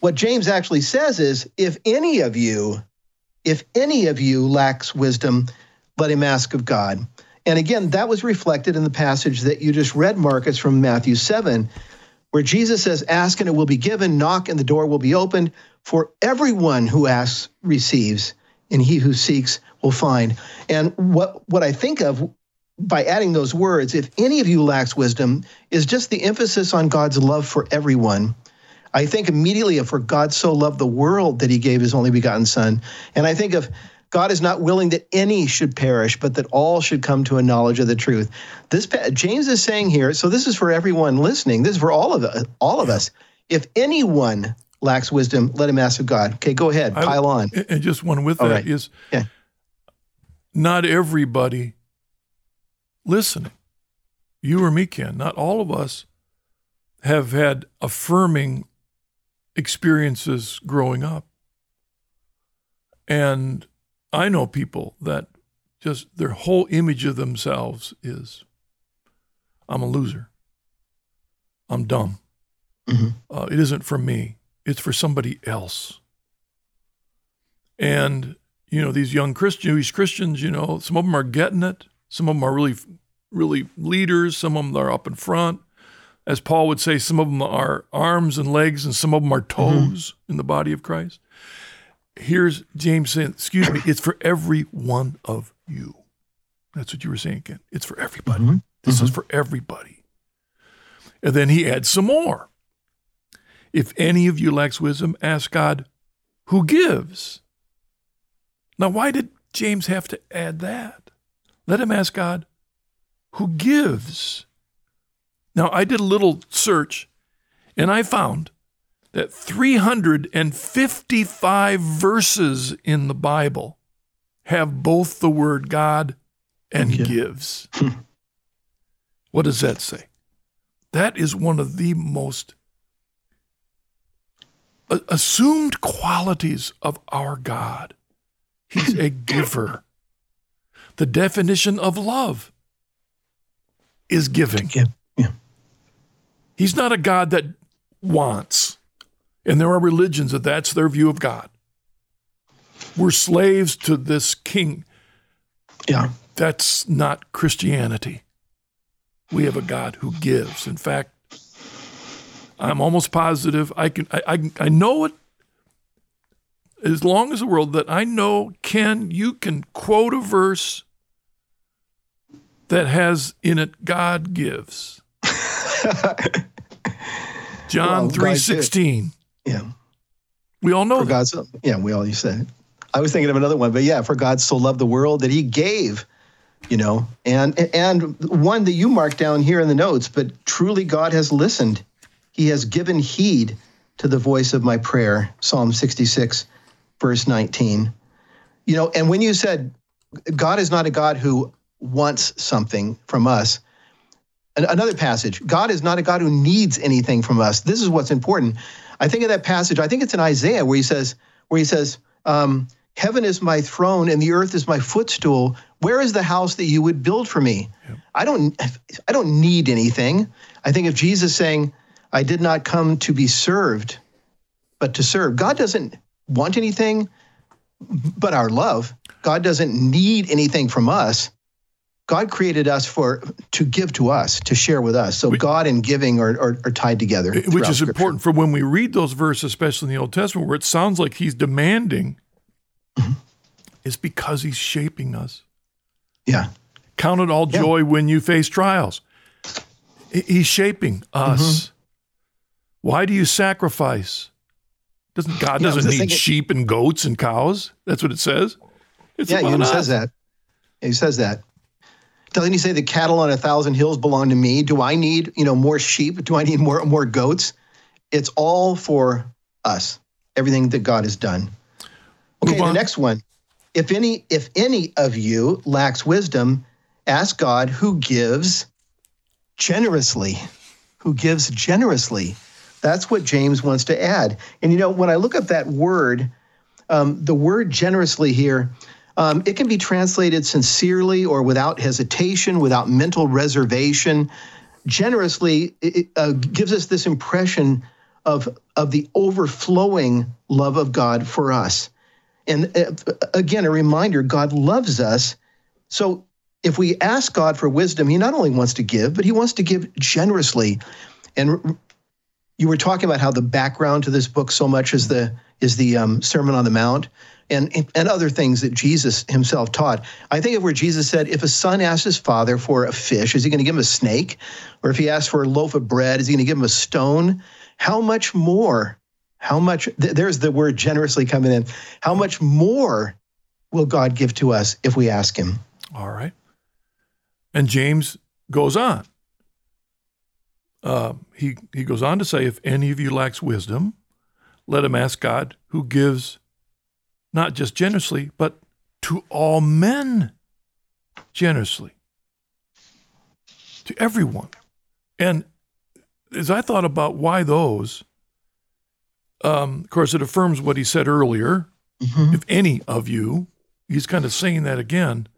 What James actually says is if any of you, if any of you lacks wisdom, let him ask of God. And again, that was reflected in the passage that you just read, Marcus, from Matthew 7, where Jesus says, Ask and it will be given, knock and the door will be opened. For everyone who asks receives, and he who seeks will find. And what, what I think of by adding those words, if any of you lacks wisdom, is just the emphasis on God's love for everyone. I think immediately of for God so loved the world that he gave his only begotten son. And I think of God is not willing that any should perish, but that all should come to a knowledge of the truth. This James is saying here, so this is for everyone listening. This is for all of us, all of us. If anyone lacks wisdom, let him ask of God. Okay, go ahead, pile I, on. And just one with all that right. is, yeah. not everybody listening. You or me can. Not all of us have had affirming experiences growing up. And I know people that just their whole image of themselves is I'm a loser. I'm dumb. Mm-hmm. Uh, it isn't for me, it's for somebody else. And, you know, these young Christian, Jewish Christians, you know, some of them are getting it. Some of them are really, really leaders. Some of them are up in front. As Paul would say, some of them are arms and legs, and some of them are mm-hmm. toes mm-hmm. in the body of Christ. Here's James saying, excuse me, it's for every one of you. That's what you were saying again. It's for everybody. Mm-hmm. This mm-hmm. is for everybody. And then he adds some more. If any of you lacks wisdom, ask God who gives. Now, why did James have to add that? Let him ask God who gives. Now, I did a little search and I found that 355 verses in the Bible have both the word God and okay. gives. what does that say? That is one of the most uh, assumed qualities of our God. He's a giver the definition of love is giving. Yeah. yeah. He's not a God that wants. And there are religions that that's their view of God. We're slaves to this king. Yeah. That's not Christianity. We have a God who gives. In fact, I'm almost positive I can I, I, I know it as long as the world that I know, Ken, you can quote a verse that has in it God gives. John well, three sixteen. Yeah, we all know for that. God so, yeah, we all you said. I was thinking of another one, but yeah, for God so loved the world that He gave, you know, and and one that you marked down here in the notes. But truly, God has listened; He has given heed to the voice of my prayer. Psalm sixty six verse 19. You know, and when you said God is not a God who wants something from us, another passage, God is not a God who needs anything from us. This is what's important. I think of that passage, I think it's in Isaiah where he says, where he says, um, Heaven is my throne and the earth is my footstool. Where is the house that you would build for me? Yeah. I don't I don't need anything. I think of Jesus saying, I did not come to be served, but to serve. God doesn't want anything but our love. God doesn't need anything from us. God created us for to give to us, to share with us. So God and giving are, are, are tied together. Which is important for when we read those verses, especially in the Old Testament, where it sounds like he's demanding, mm-hmm. is because he's shaping us. Yeah. Count it all joy yeah. when you face trials. He's shaping us. Mm-hmm. Why do you sacrifice? Doesn't God doesn't need sheep and goats and cows? That's what it says. It's yeah, he says that. He says that. Doesn't he say the cattle on a thousand hills belong to me? Do I need, you know, more sheep? Do I need more more goats? It's all for us. Everything that God has done. Okay, the next one. If any if any of you lacks wisdom, ask God who gives generously. Who gives generously. That's what James wants to add. And you know, when I look up that word, um, the word generously here, um, it can be translated sincerely or without hesitation, without mental reservation. Generously, it uh, gives us this impression of, of the overflowing love of God for us. And uh, again, a reminder God loves us. So if we ask God for wisdom, He not only wants to give, but He wants to give generously. And you were talking about how the background to this book so much is the is the um, Sermon on the Mount and and other things that Jesus himself taught. I think of where Jesus said, if a son asks his father for a fish, is he going to give him a snake? Or if he asks for a loaf of bread, is he going to give him a stone? How much more? How much? Th- there's the word generously coming in. How much more will God give to us if we ask him? All right. And James goes on. Uh, he, he goes on to say, if any of you lacks wisdom, let him ask God, who gives not just generously, but to all men generously, to everyone. And as I thought about why those, um, of course, it affirms what he said earlier. Mm-hmm. If any of you, he's kind of saying that again.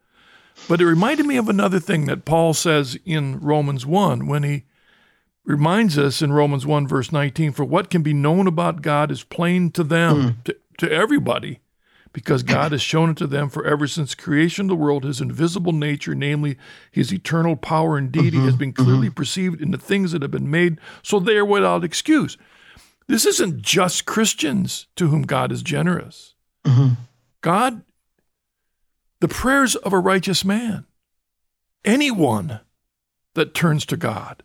But it reminded me of another thing that Paul says in Romans 1 when he reminds us in Romans 1, verse 19 For what can be known about God is plain to them, mm. to, to everybody, because God has shown it to them for ever since creation of the world, his invisible nature, namely his eternal power and deity, mm-hmm, has been clearly mm-hmm. perceived in the things that have been made, so they are without excuse. This isn't just Christians to whom God is generous. Mm-hmm. God, the prayers of a righteous man, anyone that turns to God.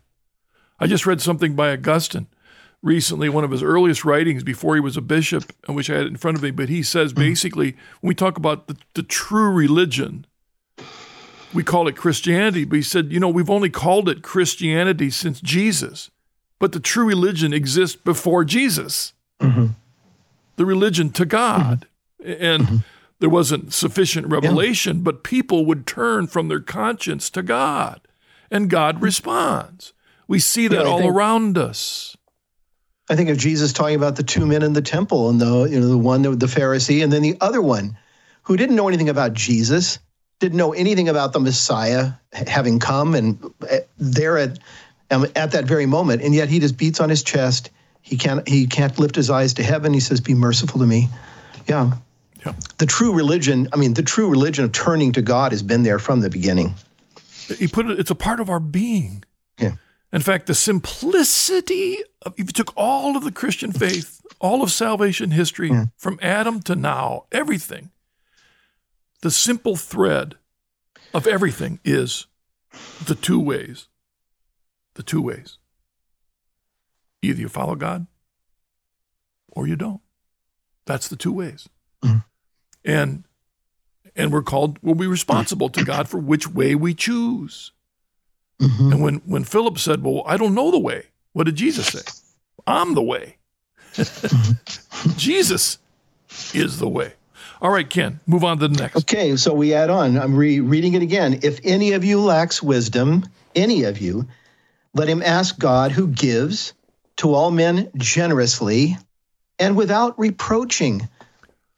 I just read something by Augustine recently, one of his earliest writings before he was a bishop, I wish I had it in front of me, but he says mm-hmm. basically when we talk about the, the true religion, we call it Christianity, but he said, you know, we've only called it Christianity since Jesus, but the true religion exists before Jesus. Mm-hmm. The religion to God. Mm-hmm. And mm-hmm. there wasn't sufficient revelation, yeah. but people would turn from their conscience to God, and God responds. We see that yeah, all think, around us. I think of Jesus talking about the two men in the temple and the you know the one the Pharisee and then the other one who didn't know anything about Jesus, didn't know anything about the Messiah having come and eh, there at um, at that very moment, and yet he just beats on his chest. He can't he can't lift his eyes to heaven. He says, "Be merciful to me." Yeah. yeah. The true religion, I mean, the true religion of turning to God has been there from the beginning. He put it, it's a part of our being. In fact, the simplicity of, if you took all of the Christian faith, all of salvation history yeah. from Adam to now, everything, the simple thread of everything is the two ways. The two ways. Either you follow God or you don't. That's the two ways. Mm-hmm. And and we're called we'll be responsible to God for which way we choose. Mm-hmm. And when, when Philip said, Well, I don't know the way, what did Jesus say? I'm the way. Jesus is the way. All right, Ken, move on to the next. Okay, so we add on. I'm re- reading it again. If any of you lacks wisdom, any of you, let him ask God who gives to all men generously and without reproaching.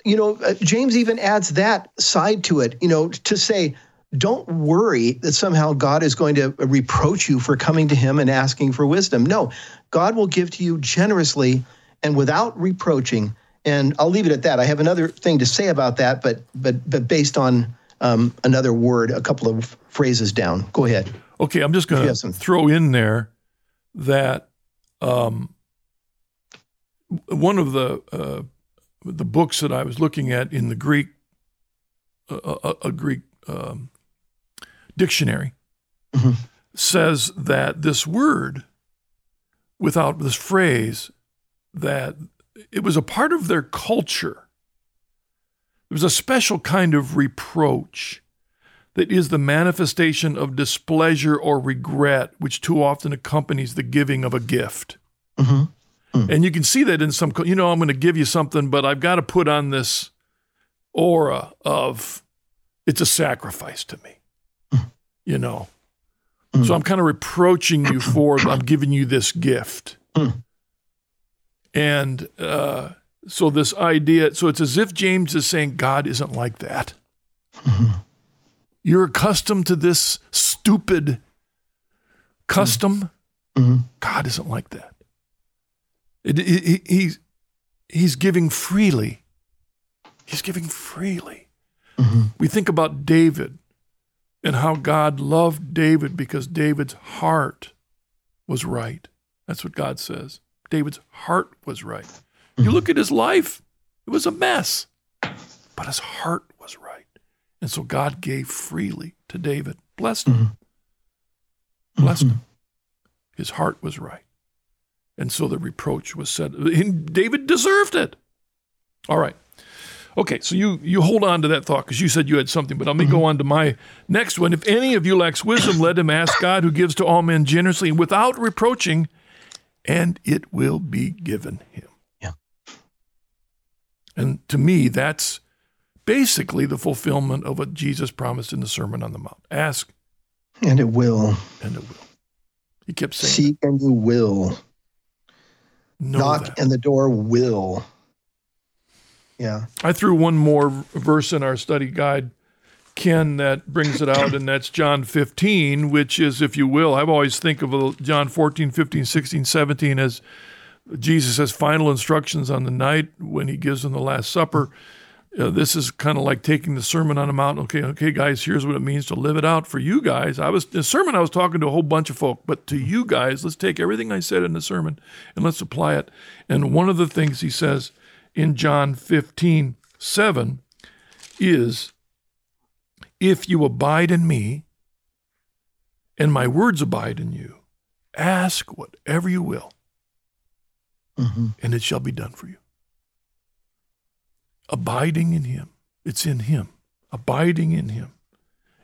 You know, uh, James even adds that side to it, you know, to say, don't worry that somehow God is going to reproach you for coming to him and asking for wisdom. No, God will give to you generously and without reproaching. And I'll leave it at that. I have another thing to say about that, but but but based on um, another word, a couple of phrases down. Go ahead. Okay, I'm just going to throw in there that um, one of the uh, the books that I was looking at in the Greek, uh, a, a, Greek um, dictionary, mm-hmm. says that this word, without this phrase, that it was a part of their culture. It was a special kind of reproach that is the manifestation of displeasure or regret, which too often accompanies the giving of a gift. Mm-hmm. Mm. And you can see that in some, you know, I'm going to give you something, but I've got to put on this aura of it's a sacrifice to me. You know. Mm. So I'm kind of reproaching you for I'm giving you this gift. Mm. And uh, so this idea, so it's as if James is saying God isn't like that. Mm-hmm. You're accustomed to this stupid custom. Mm-hmm. God isn't like that. It, it, he's, he's giving freely. He's giving freely. Mm-hmm. We think about David and how God loved David because David's heart was right. That's what God says. David's heart was right. Mm-hmm. You look at his life, it was a mess, but his heart was right. And so God gave freely to David, blessed him, mm-hmm. blessed him. Mm-hmm. His heart was right. And so the reproach was said. David deserved it. All right. Okay, so you you hold on to that thought because you said you had something, but let me mm-hmm. go on to my next one. If any of you lacks wisdom, let him ask God, who gives to all men generously and without reproaching, and it will be given him. Yeah. And to me, that's basically the fulfillment of what Jesus promised in the Sermon on the Mount. Ask, and it will, and it will. He kept saying, "Seek and you will." Know Knock that. and the door will. Yeah. I threw one more verse in our study guide, Ken, that brings it out, and that's John 15, which is, if you will, I've always think of John 14, 15, 16, 17 as Jesus has final instructions on the night when he gives them the Last Supper. Uh, this is kind of like taking the Sermon on the Mount. Okay, okay, guys, here's what it means to live it out for you guys. I was the sermon. I was talking to a whole bunch of folk, but to you guys, let's take everything I said in the sermon and let's apply it. And one of the things he says in John 15, 7 is, "If you abide in me, and my words abide in you, ask whatever you will, mm-hmm. and it shall be done for you." abiding in him. It's in him, abiding in him.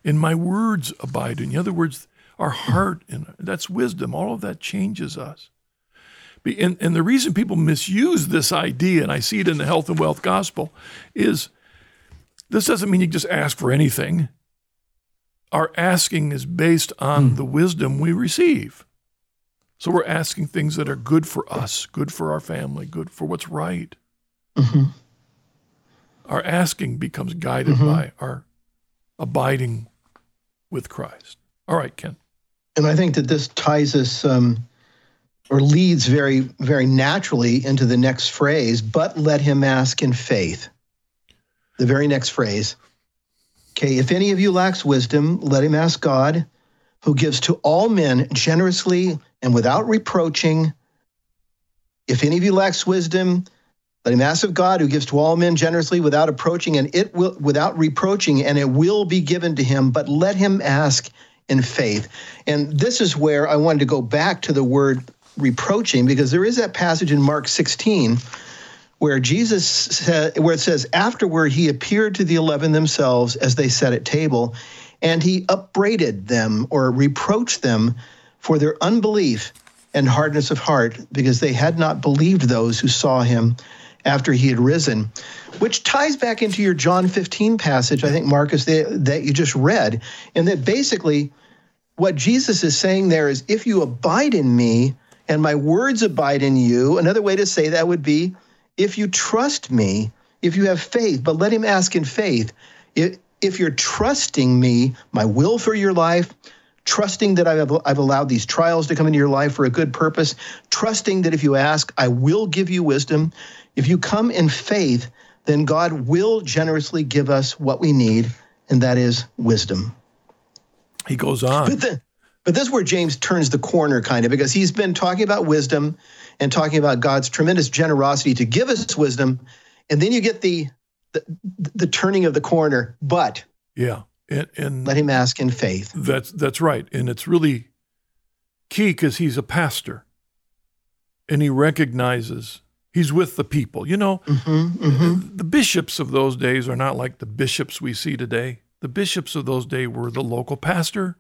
And my words abide in. In other words, our heart, and that's wisdom. All of that changes us. And, and the reason people misuse this idea, and I see it in the health and wealth gospel, is this doesn't mean you just ask for anything. Our asking is based on mm. the wisdom we receive. So we're asking things that are good for us, good for our family, good for what's right. Mm-hmm our asking becomes guided mm-hmm. by our abiding with Christ. All right, Ken. And I think that this ties us um, or leads very, very naturally into the next phrase, but let him ask in faith. The very next phrase. Okay, if any of you lacks wisdom, let him ask God, who gives to all men generously and without reproaching. If any of you lacks wisdom, let him ask of God, who gives to all men generously without approaching, and it will without reproaching, and it will be given to him. But let him ask in faith. And this is where I wanted to go back to the word reproaching, because there is that passage in Mark 16 where Jesus said, where it says, afterward he appeared to the eleven themselves as they sat at table, and he upbraided them or reproached them for their unbelief and hardness of heart, because they had not believed those who saw him after he had risen, which ties back into your John 15 passage, I think, Marcus, that, that you just read. And that basically what Jesus is saying there is if you abide in me and my words abide in you, another way to say that would be if you trust me, if you have faith, but let him ask in faith. If, if you're trusting me, my will for your life, trusting that I've, I've allowed these trials to come into your life for a good purpose, trusting that if you ask, I will give you wisdom, if you come in faith, then God will generously give us what we need and that is wisdom. He goes on. But, the, but this is where James turns the corner, kind of, because he's been talking about wisdom and talking about God's tremendous generosity to give us wisdom, and then you get the the, the turning of the corner. But yeah, and, and let him ask in faith. That's that's right, and it's really key because he's a pastor, and he recognizes he's with the people. You know, mm-hmm, mm-hmm. the bishops of those days are not like the bishops we see today. The bishops of those days were the local pastor,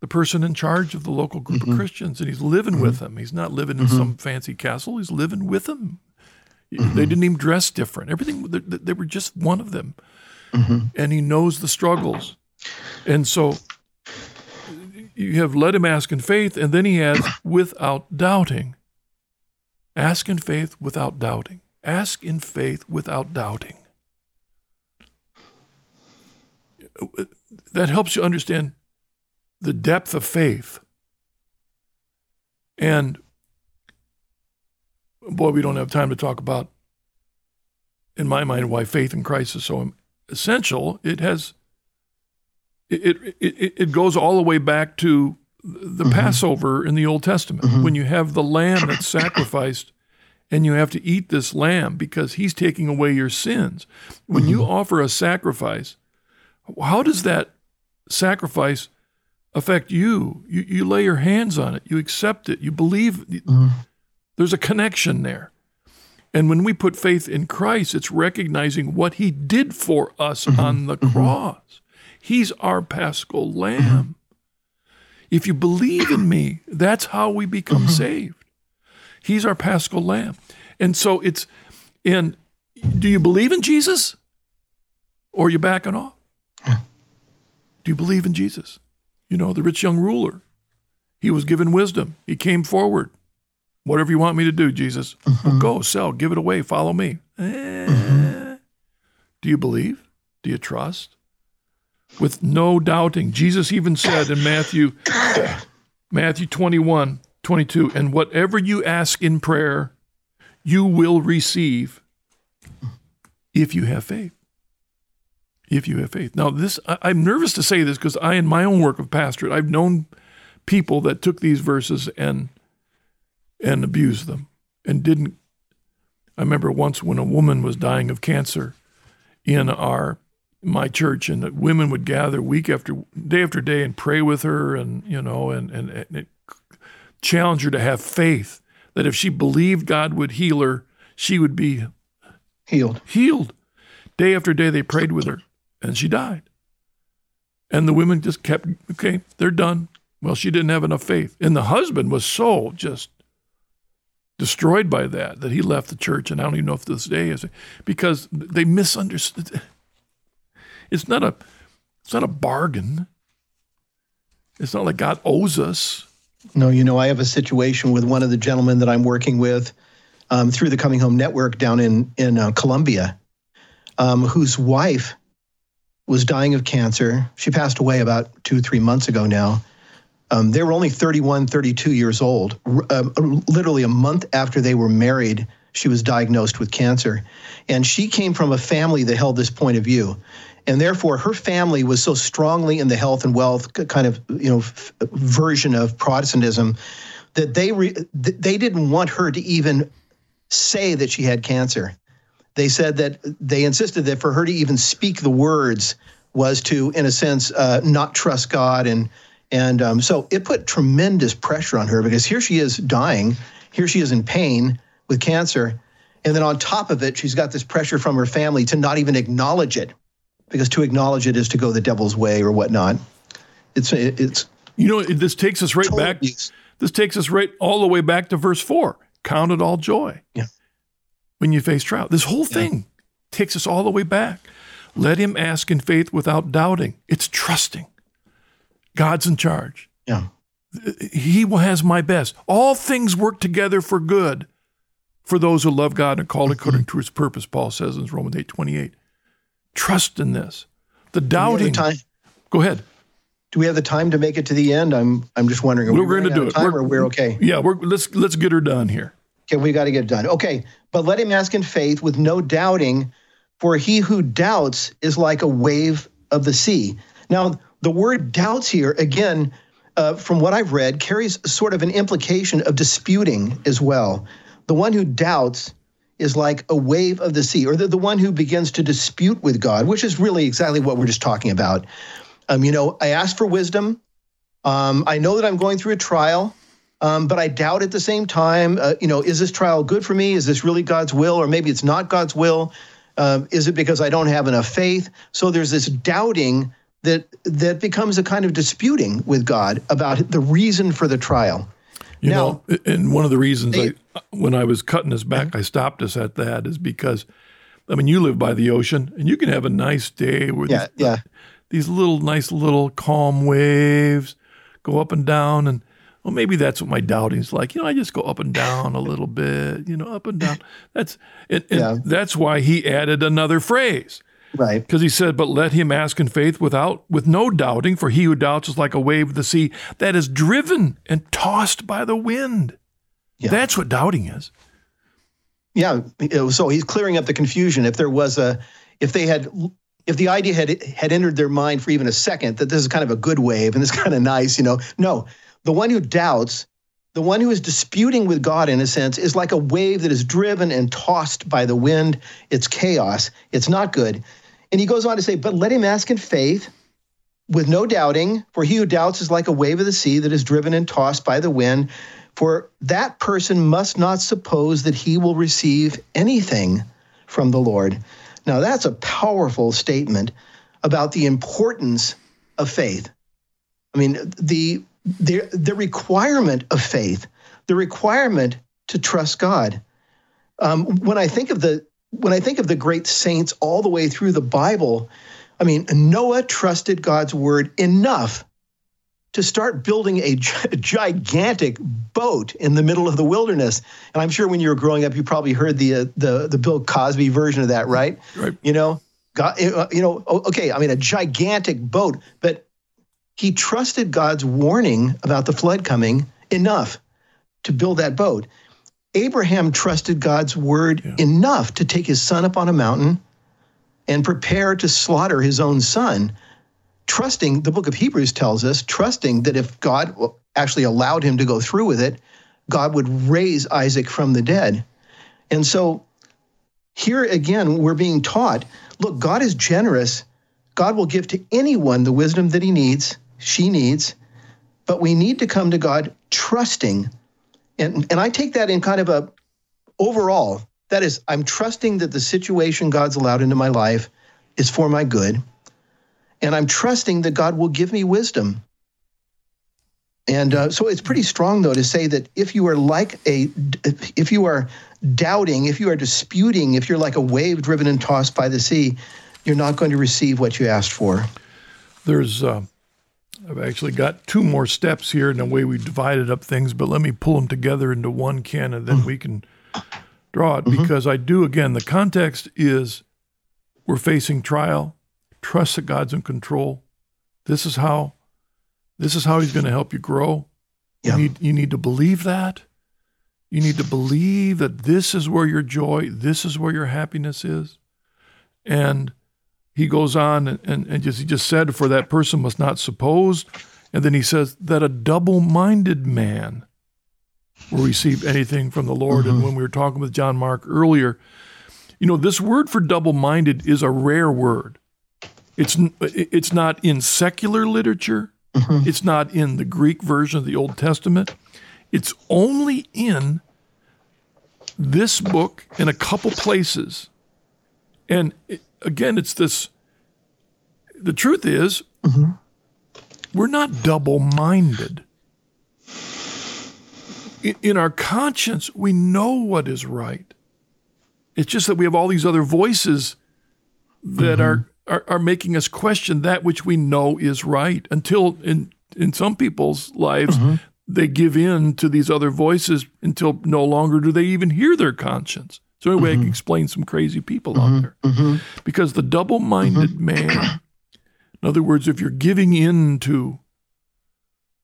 the person in charge of the local group mm-hmm. of Christians, and he's living Mm-hmm. with them. He's not living in some fancy castle. He's living with them. They didn't even dress different. Everything they, they were just one of them, and he knows the struggles, and so you have let him ask in faith, and then he adds without doubting. Ask in faith without doubting. Ask in faith without doubting. That helps you understand the depth of faith. And boy, we don't have time to talk about, in my mind, why faith in Christ is so essential. It has, it, it, it, it goes all the way back to the Mm-hmm. Passover in the Old Testament when you have the lamb that's sacrificed and you have to eat this lamb because he's taking away your sins. When you offer a sacrifice, how does that sacrifice affect you? You, you lay your hands on it, you accept it, you believe. Mm-hmm. There's a connection there. And when we put faith in Christ, it's recognizing what he did for us mm-hmm. on the mm-hmm. cross. He's our paschal lamb. If you believe in me, that's how we become saved. He's our paschal lamb. And so it's, and do you believe in Jesus? Or are you backing off? Do you believe in Jesus? You know, the rich young ruler, he was given wisdom. He came forward. Whatever you want me to do, Jesus, well, go, sell, give it away, follow me. Eh. Do you believe? Do you trust? With no doubting. Jesus even said in Matthew, Matthew 21, 22, and whatever you ask in prayer, you will receive if you have faith. If you have faith. Now, this I, I'm nervous to say this because I, in my own work of pastorate, I've known people that took these verses and and abused them and didn't. I remember once when a woman was dying of cancer in our my church, and the women would gather week after day after day and pray with her, and you know, and and, and it challenge her to have faith that if she believed God would heal her, she would be Healed. healed. Day after day, they prayed with her, and she died. And the women just kept, okay, they're done. Well, she didn't have enough faith. And the husband was so just destroyed by that that he left the church. And I don't even know if this day is because they misunderstood. It's not a, it's not a bargain. It's not like God owes us. No, you know, I have a situation with one of the gentlemen that I'm working with um, through the Coming Home Network down in in uh, Colombia, um, whose wife was dying of cancer. She passed away about two, three months ago now. Um, they were only 31, 32 years old. Um, literally a month after they were married, she was diagnosed with cancer. And she came from a family that held this point of view. And therefore, her family was so strongly in the health and wealth kind of you know f- version of Protestantism that they re- th- they didn't want her to even say that she had cancer. They said that they insisted that for her to even speak the words was to, in a sense, uh, not trust God, and and um, so it put tremendous pressure on her because here she is dying, here she is in pain with cancer, and then on top of it, she's got this pressure from her family to not even acknowledge it, because to acknowledge it is to go the devil's way or whatnot. It's it's You know, this takes us right back. abuse. This takes us right all the way back to verse four. Count it all joy. Yeah. When you face trial. This whole thing takes us all the way back. Let him ask in faith without doubting. It's trusting. God's in charge. Yeah. He has my best. All things work together for good for those who love God and called according mm-hmm. to his purpose, Paul says in Romans 8 28. Trust in this. The the doubting. time? Go ahead. Do we have the time to make it to the end? I'm I'm just wondering. Are we We're going to do it. Time We're- or we're okay? Yeah, we're, let's let's get her done here. Okay, we got to get it done. Okay, but let him ask in faith with no doubting, for he who doubts is like a wave of the sea. Now, the word doubts here, again, uh, from what I've read, carries sort of an implication of disputing as well. The one who doubts is like a wave of the sea, or the, the one who begins to dispute with God, which is really exactly what we're just talking about. Um, you know, I ask for wisdom. Um, I know that I'm going through a trial, um, but I doubt at the same time. Uh, you know, is this trial good for me? Is this really God's will, or maybe it's not God's will? Um, is it because I don't have enough faith? So there's this doubting that that becomes a kind of disputing with God about the reason for the trial. You now, know, and one of the reasons I, when I was cutting this back, I stopped us at that is because, I mean, you live by the ocean, and you can have a nice day with yeah, these, yeah. these little nice little calm waves go up and down, and well, maybe that's what my doubting is like. You know, I just go up and down a little bit, you know, up and down. That's and, and yeah. that's why he added another phrase. Right. Because he said, But let him ask in faith without with no doubting, for he who doubts is like a wave of the sea that is driven and tossed by the wind. Yeah. That's what doubting is. Yeah. So he's clearing up the confusion. If there was a if they had if the idea had had entered their mind for even a second that this is kind of a good wave and it's kind of nice, you know. No. The one who doubts the one who is disputing with God, in a sense, is like a wave that is driven and tossed by the wind. It's chaos. It's not good. And he goes on to say, But let him ask in faith with no doubting, for he who doubts is like a wave of the sea that is driven and tossed by the wind. For that person must not suppose that he will receive anything from the Lord. Now, that's a powerful statement about the importance of faith. I mean, the the, the requirement of faith, the requirement to trust God. Um, when I think of the when I think of the great saints all the way through the Bible, I mean Noah trusted God's word enough to start building a gigantic boat in the middle of the wilderness. And I'm sure when you were growing up, you probably heard the uh, the the Bill Cosby version of that, right? Right. You know, God, uh, you know, okay. I mean, a gigantic boat, but he trusted God's warning about the flood coming enough to build that boat. Abraham trusted God's word yeah. enough to take his son up on a mountain and prepare to slaughter his own son, trusting, the book of Hebrews tells us, trusting that if God actually allowed him to go through with it, God would raise Isaac from the dead. And so here again, we're being taught look, God is generous. God will give to anyone the wisdom that he needs she needs, but we need to come to God trusting. And, and I take that in kind of a overall, that is, I'm trusting that the situation God's allowed into my life is for my good. And I'm trusting that God will give me wisdom. And uh, so it's pretty strong, though, to say that if you are like a, if you are doubting, if you are disputing, if you're like a wave driven and tossed by the sea, you're not going to receive what you asked for. There's uh, I've actually got two more steps here in the way we divided up things, but let me pull them together into one can and then mm-hmm. we can draw it mm-hmm. because I do, again, the context is we're facing trial, trust that God's in control. This is how this is how he's going to help you grow. Yeah. You need you need to believe that. You need to believe that this is where your joy, this is where your happiness is. And he goes on and, and, and just he just said, For that person must not suppose. And then he says that a double minded man will receive anything from the Lord. Mm-hmm. And when we were talking with John Mark earlier, you know, this word for double minded is a rare word. It's, it's not in secular literature, mm-hmm. it's not in the Greek version of the Old Testament. It's only in this book in a couple places. And again, it's this. The truth is, mm-hmm. we're not double minded. In, in our conscience, we know what is right. It's just that we have all these other voices that mm-hmm. are, are, are making us question that which we know is right. Until in in some people's lives, mm-hmm. they give in to these other voices until no longer do they even hear their conscience. So anyway, mm-hmm. I can explain some crazy people mm-hmm. out there. Mm-hmm. Because the double-minded mm-hmm. man, in other words, if you're giving in to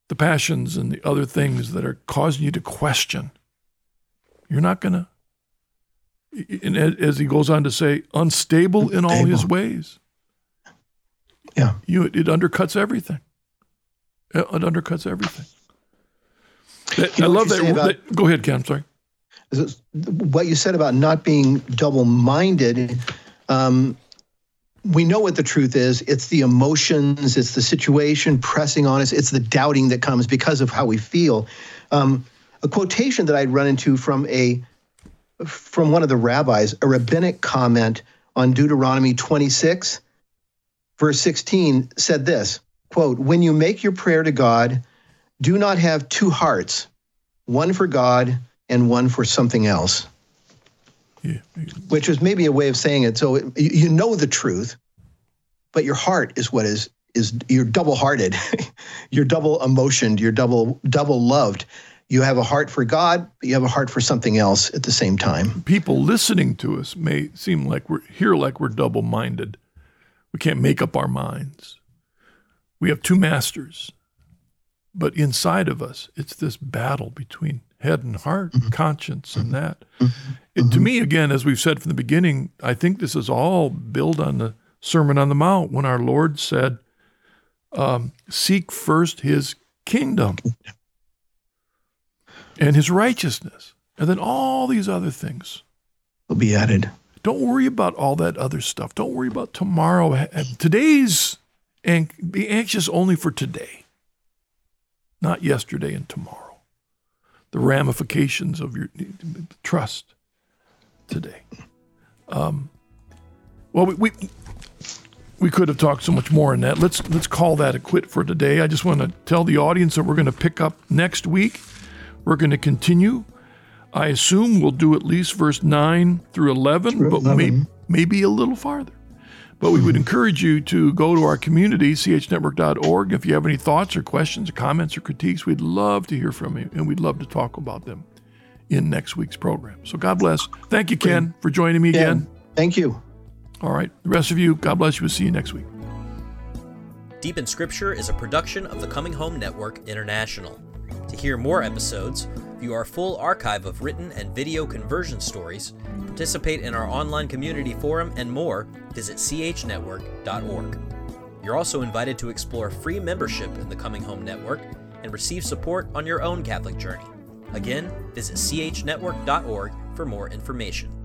the passions and the other things that are causing you to question, you're not going to. And as he goes on to say, unstable, in all his ways. Yeah. You it undercuts everything. It, undercuts everything. That, I love that, about- that- Go ahead, Ken. I'm sorry. What you said about not being double-minded um, we know what the truth is. It's the emotions it's the situation pressing on us it's the doubting that comes because of how we feel. Um, a quotation that i'd run into from a from one of the rabbis a rabbinic comment on deuteronomy 26 verse 16 said this quote when you make your prayer to god do not have two hearts one for god and one for something else Yeah. which is maybe a way of saying it. So it, you you know the truth, but your heart is what is is you're double hearted, you're double emotioned, you're double double loved. You have a heart for God, but you have a heart for something else at the same time. People listening to us may seem like we're here, like we're double minded. We can't make up our minds. We have two masters, but inside of us, it's this battle between head and heart, mm-hmm. conscience, and mm-hmm. that. Mm-hmm. It, to me, again, as we've said from the beginning, I think this is all built on the Sermon on the Mount when our Lord said, um, Seek first his kingdom and his righteousness, and then all these other things. Will be added. Don't worry about all that other stuff. Don't worry about tomorrow. Today's, and be anxious only for today, not yesterday and tomorrow. The ramifications of your trust today. Um, well, we, we we could have talked so much more on that. Let's let's call that a quit for today. I just want to tell the audience that we're going to pick up next week. We're going to continue. I assume we'll do at least verse nine through eleven, Through but may, maybe a little farther. But we would encourage you to go to our community, chnetwork.org. If you have any thoughts or questions or comments or critiques, we'd love to hear from you and we'd love to talk about them in next week's program. So God bless. Thank you, Ken, for joining me Yeah. again. Thank you. All right. The rest of you, God bless you. We'll see you next week. Deep in Scripture is a production of the Coming Home Network International. To hear more episodes, view our full archive of written and video conversion stories, participate in our online community forum, and more, visit chnetwork.org. You're also invited to explore free membership in the Coming Home Network and receive support on your own Catholic journey. Again, visit chnetwork.org for more information.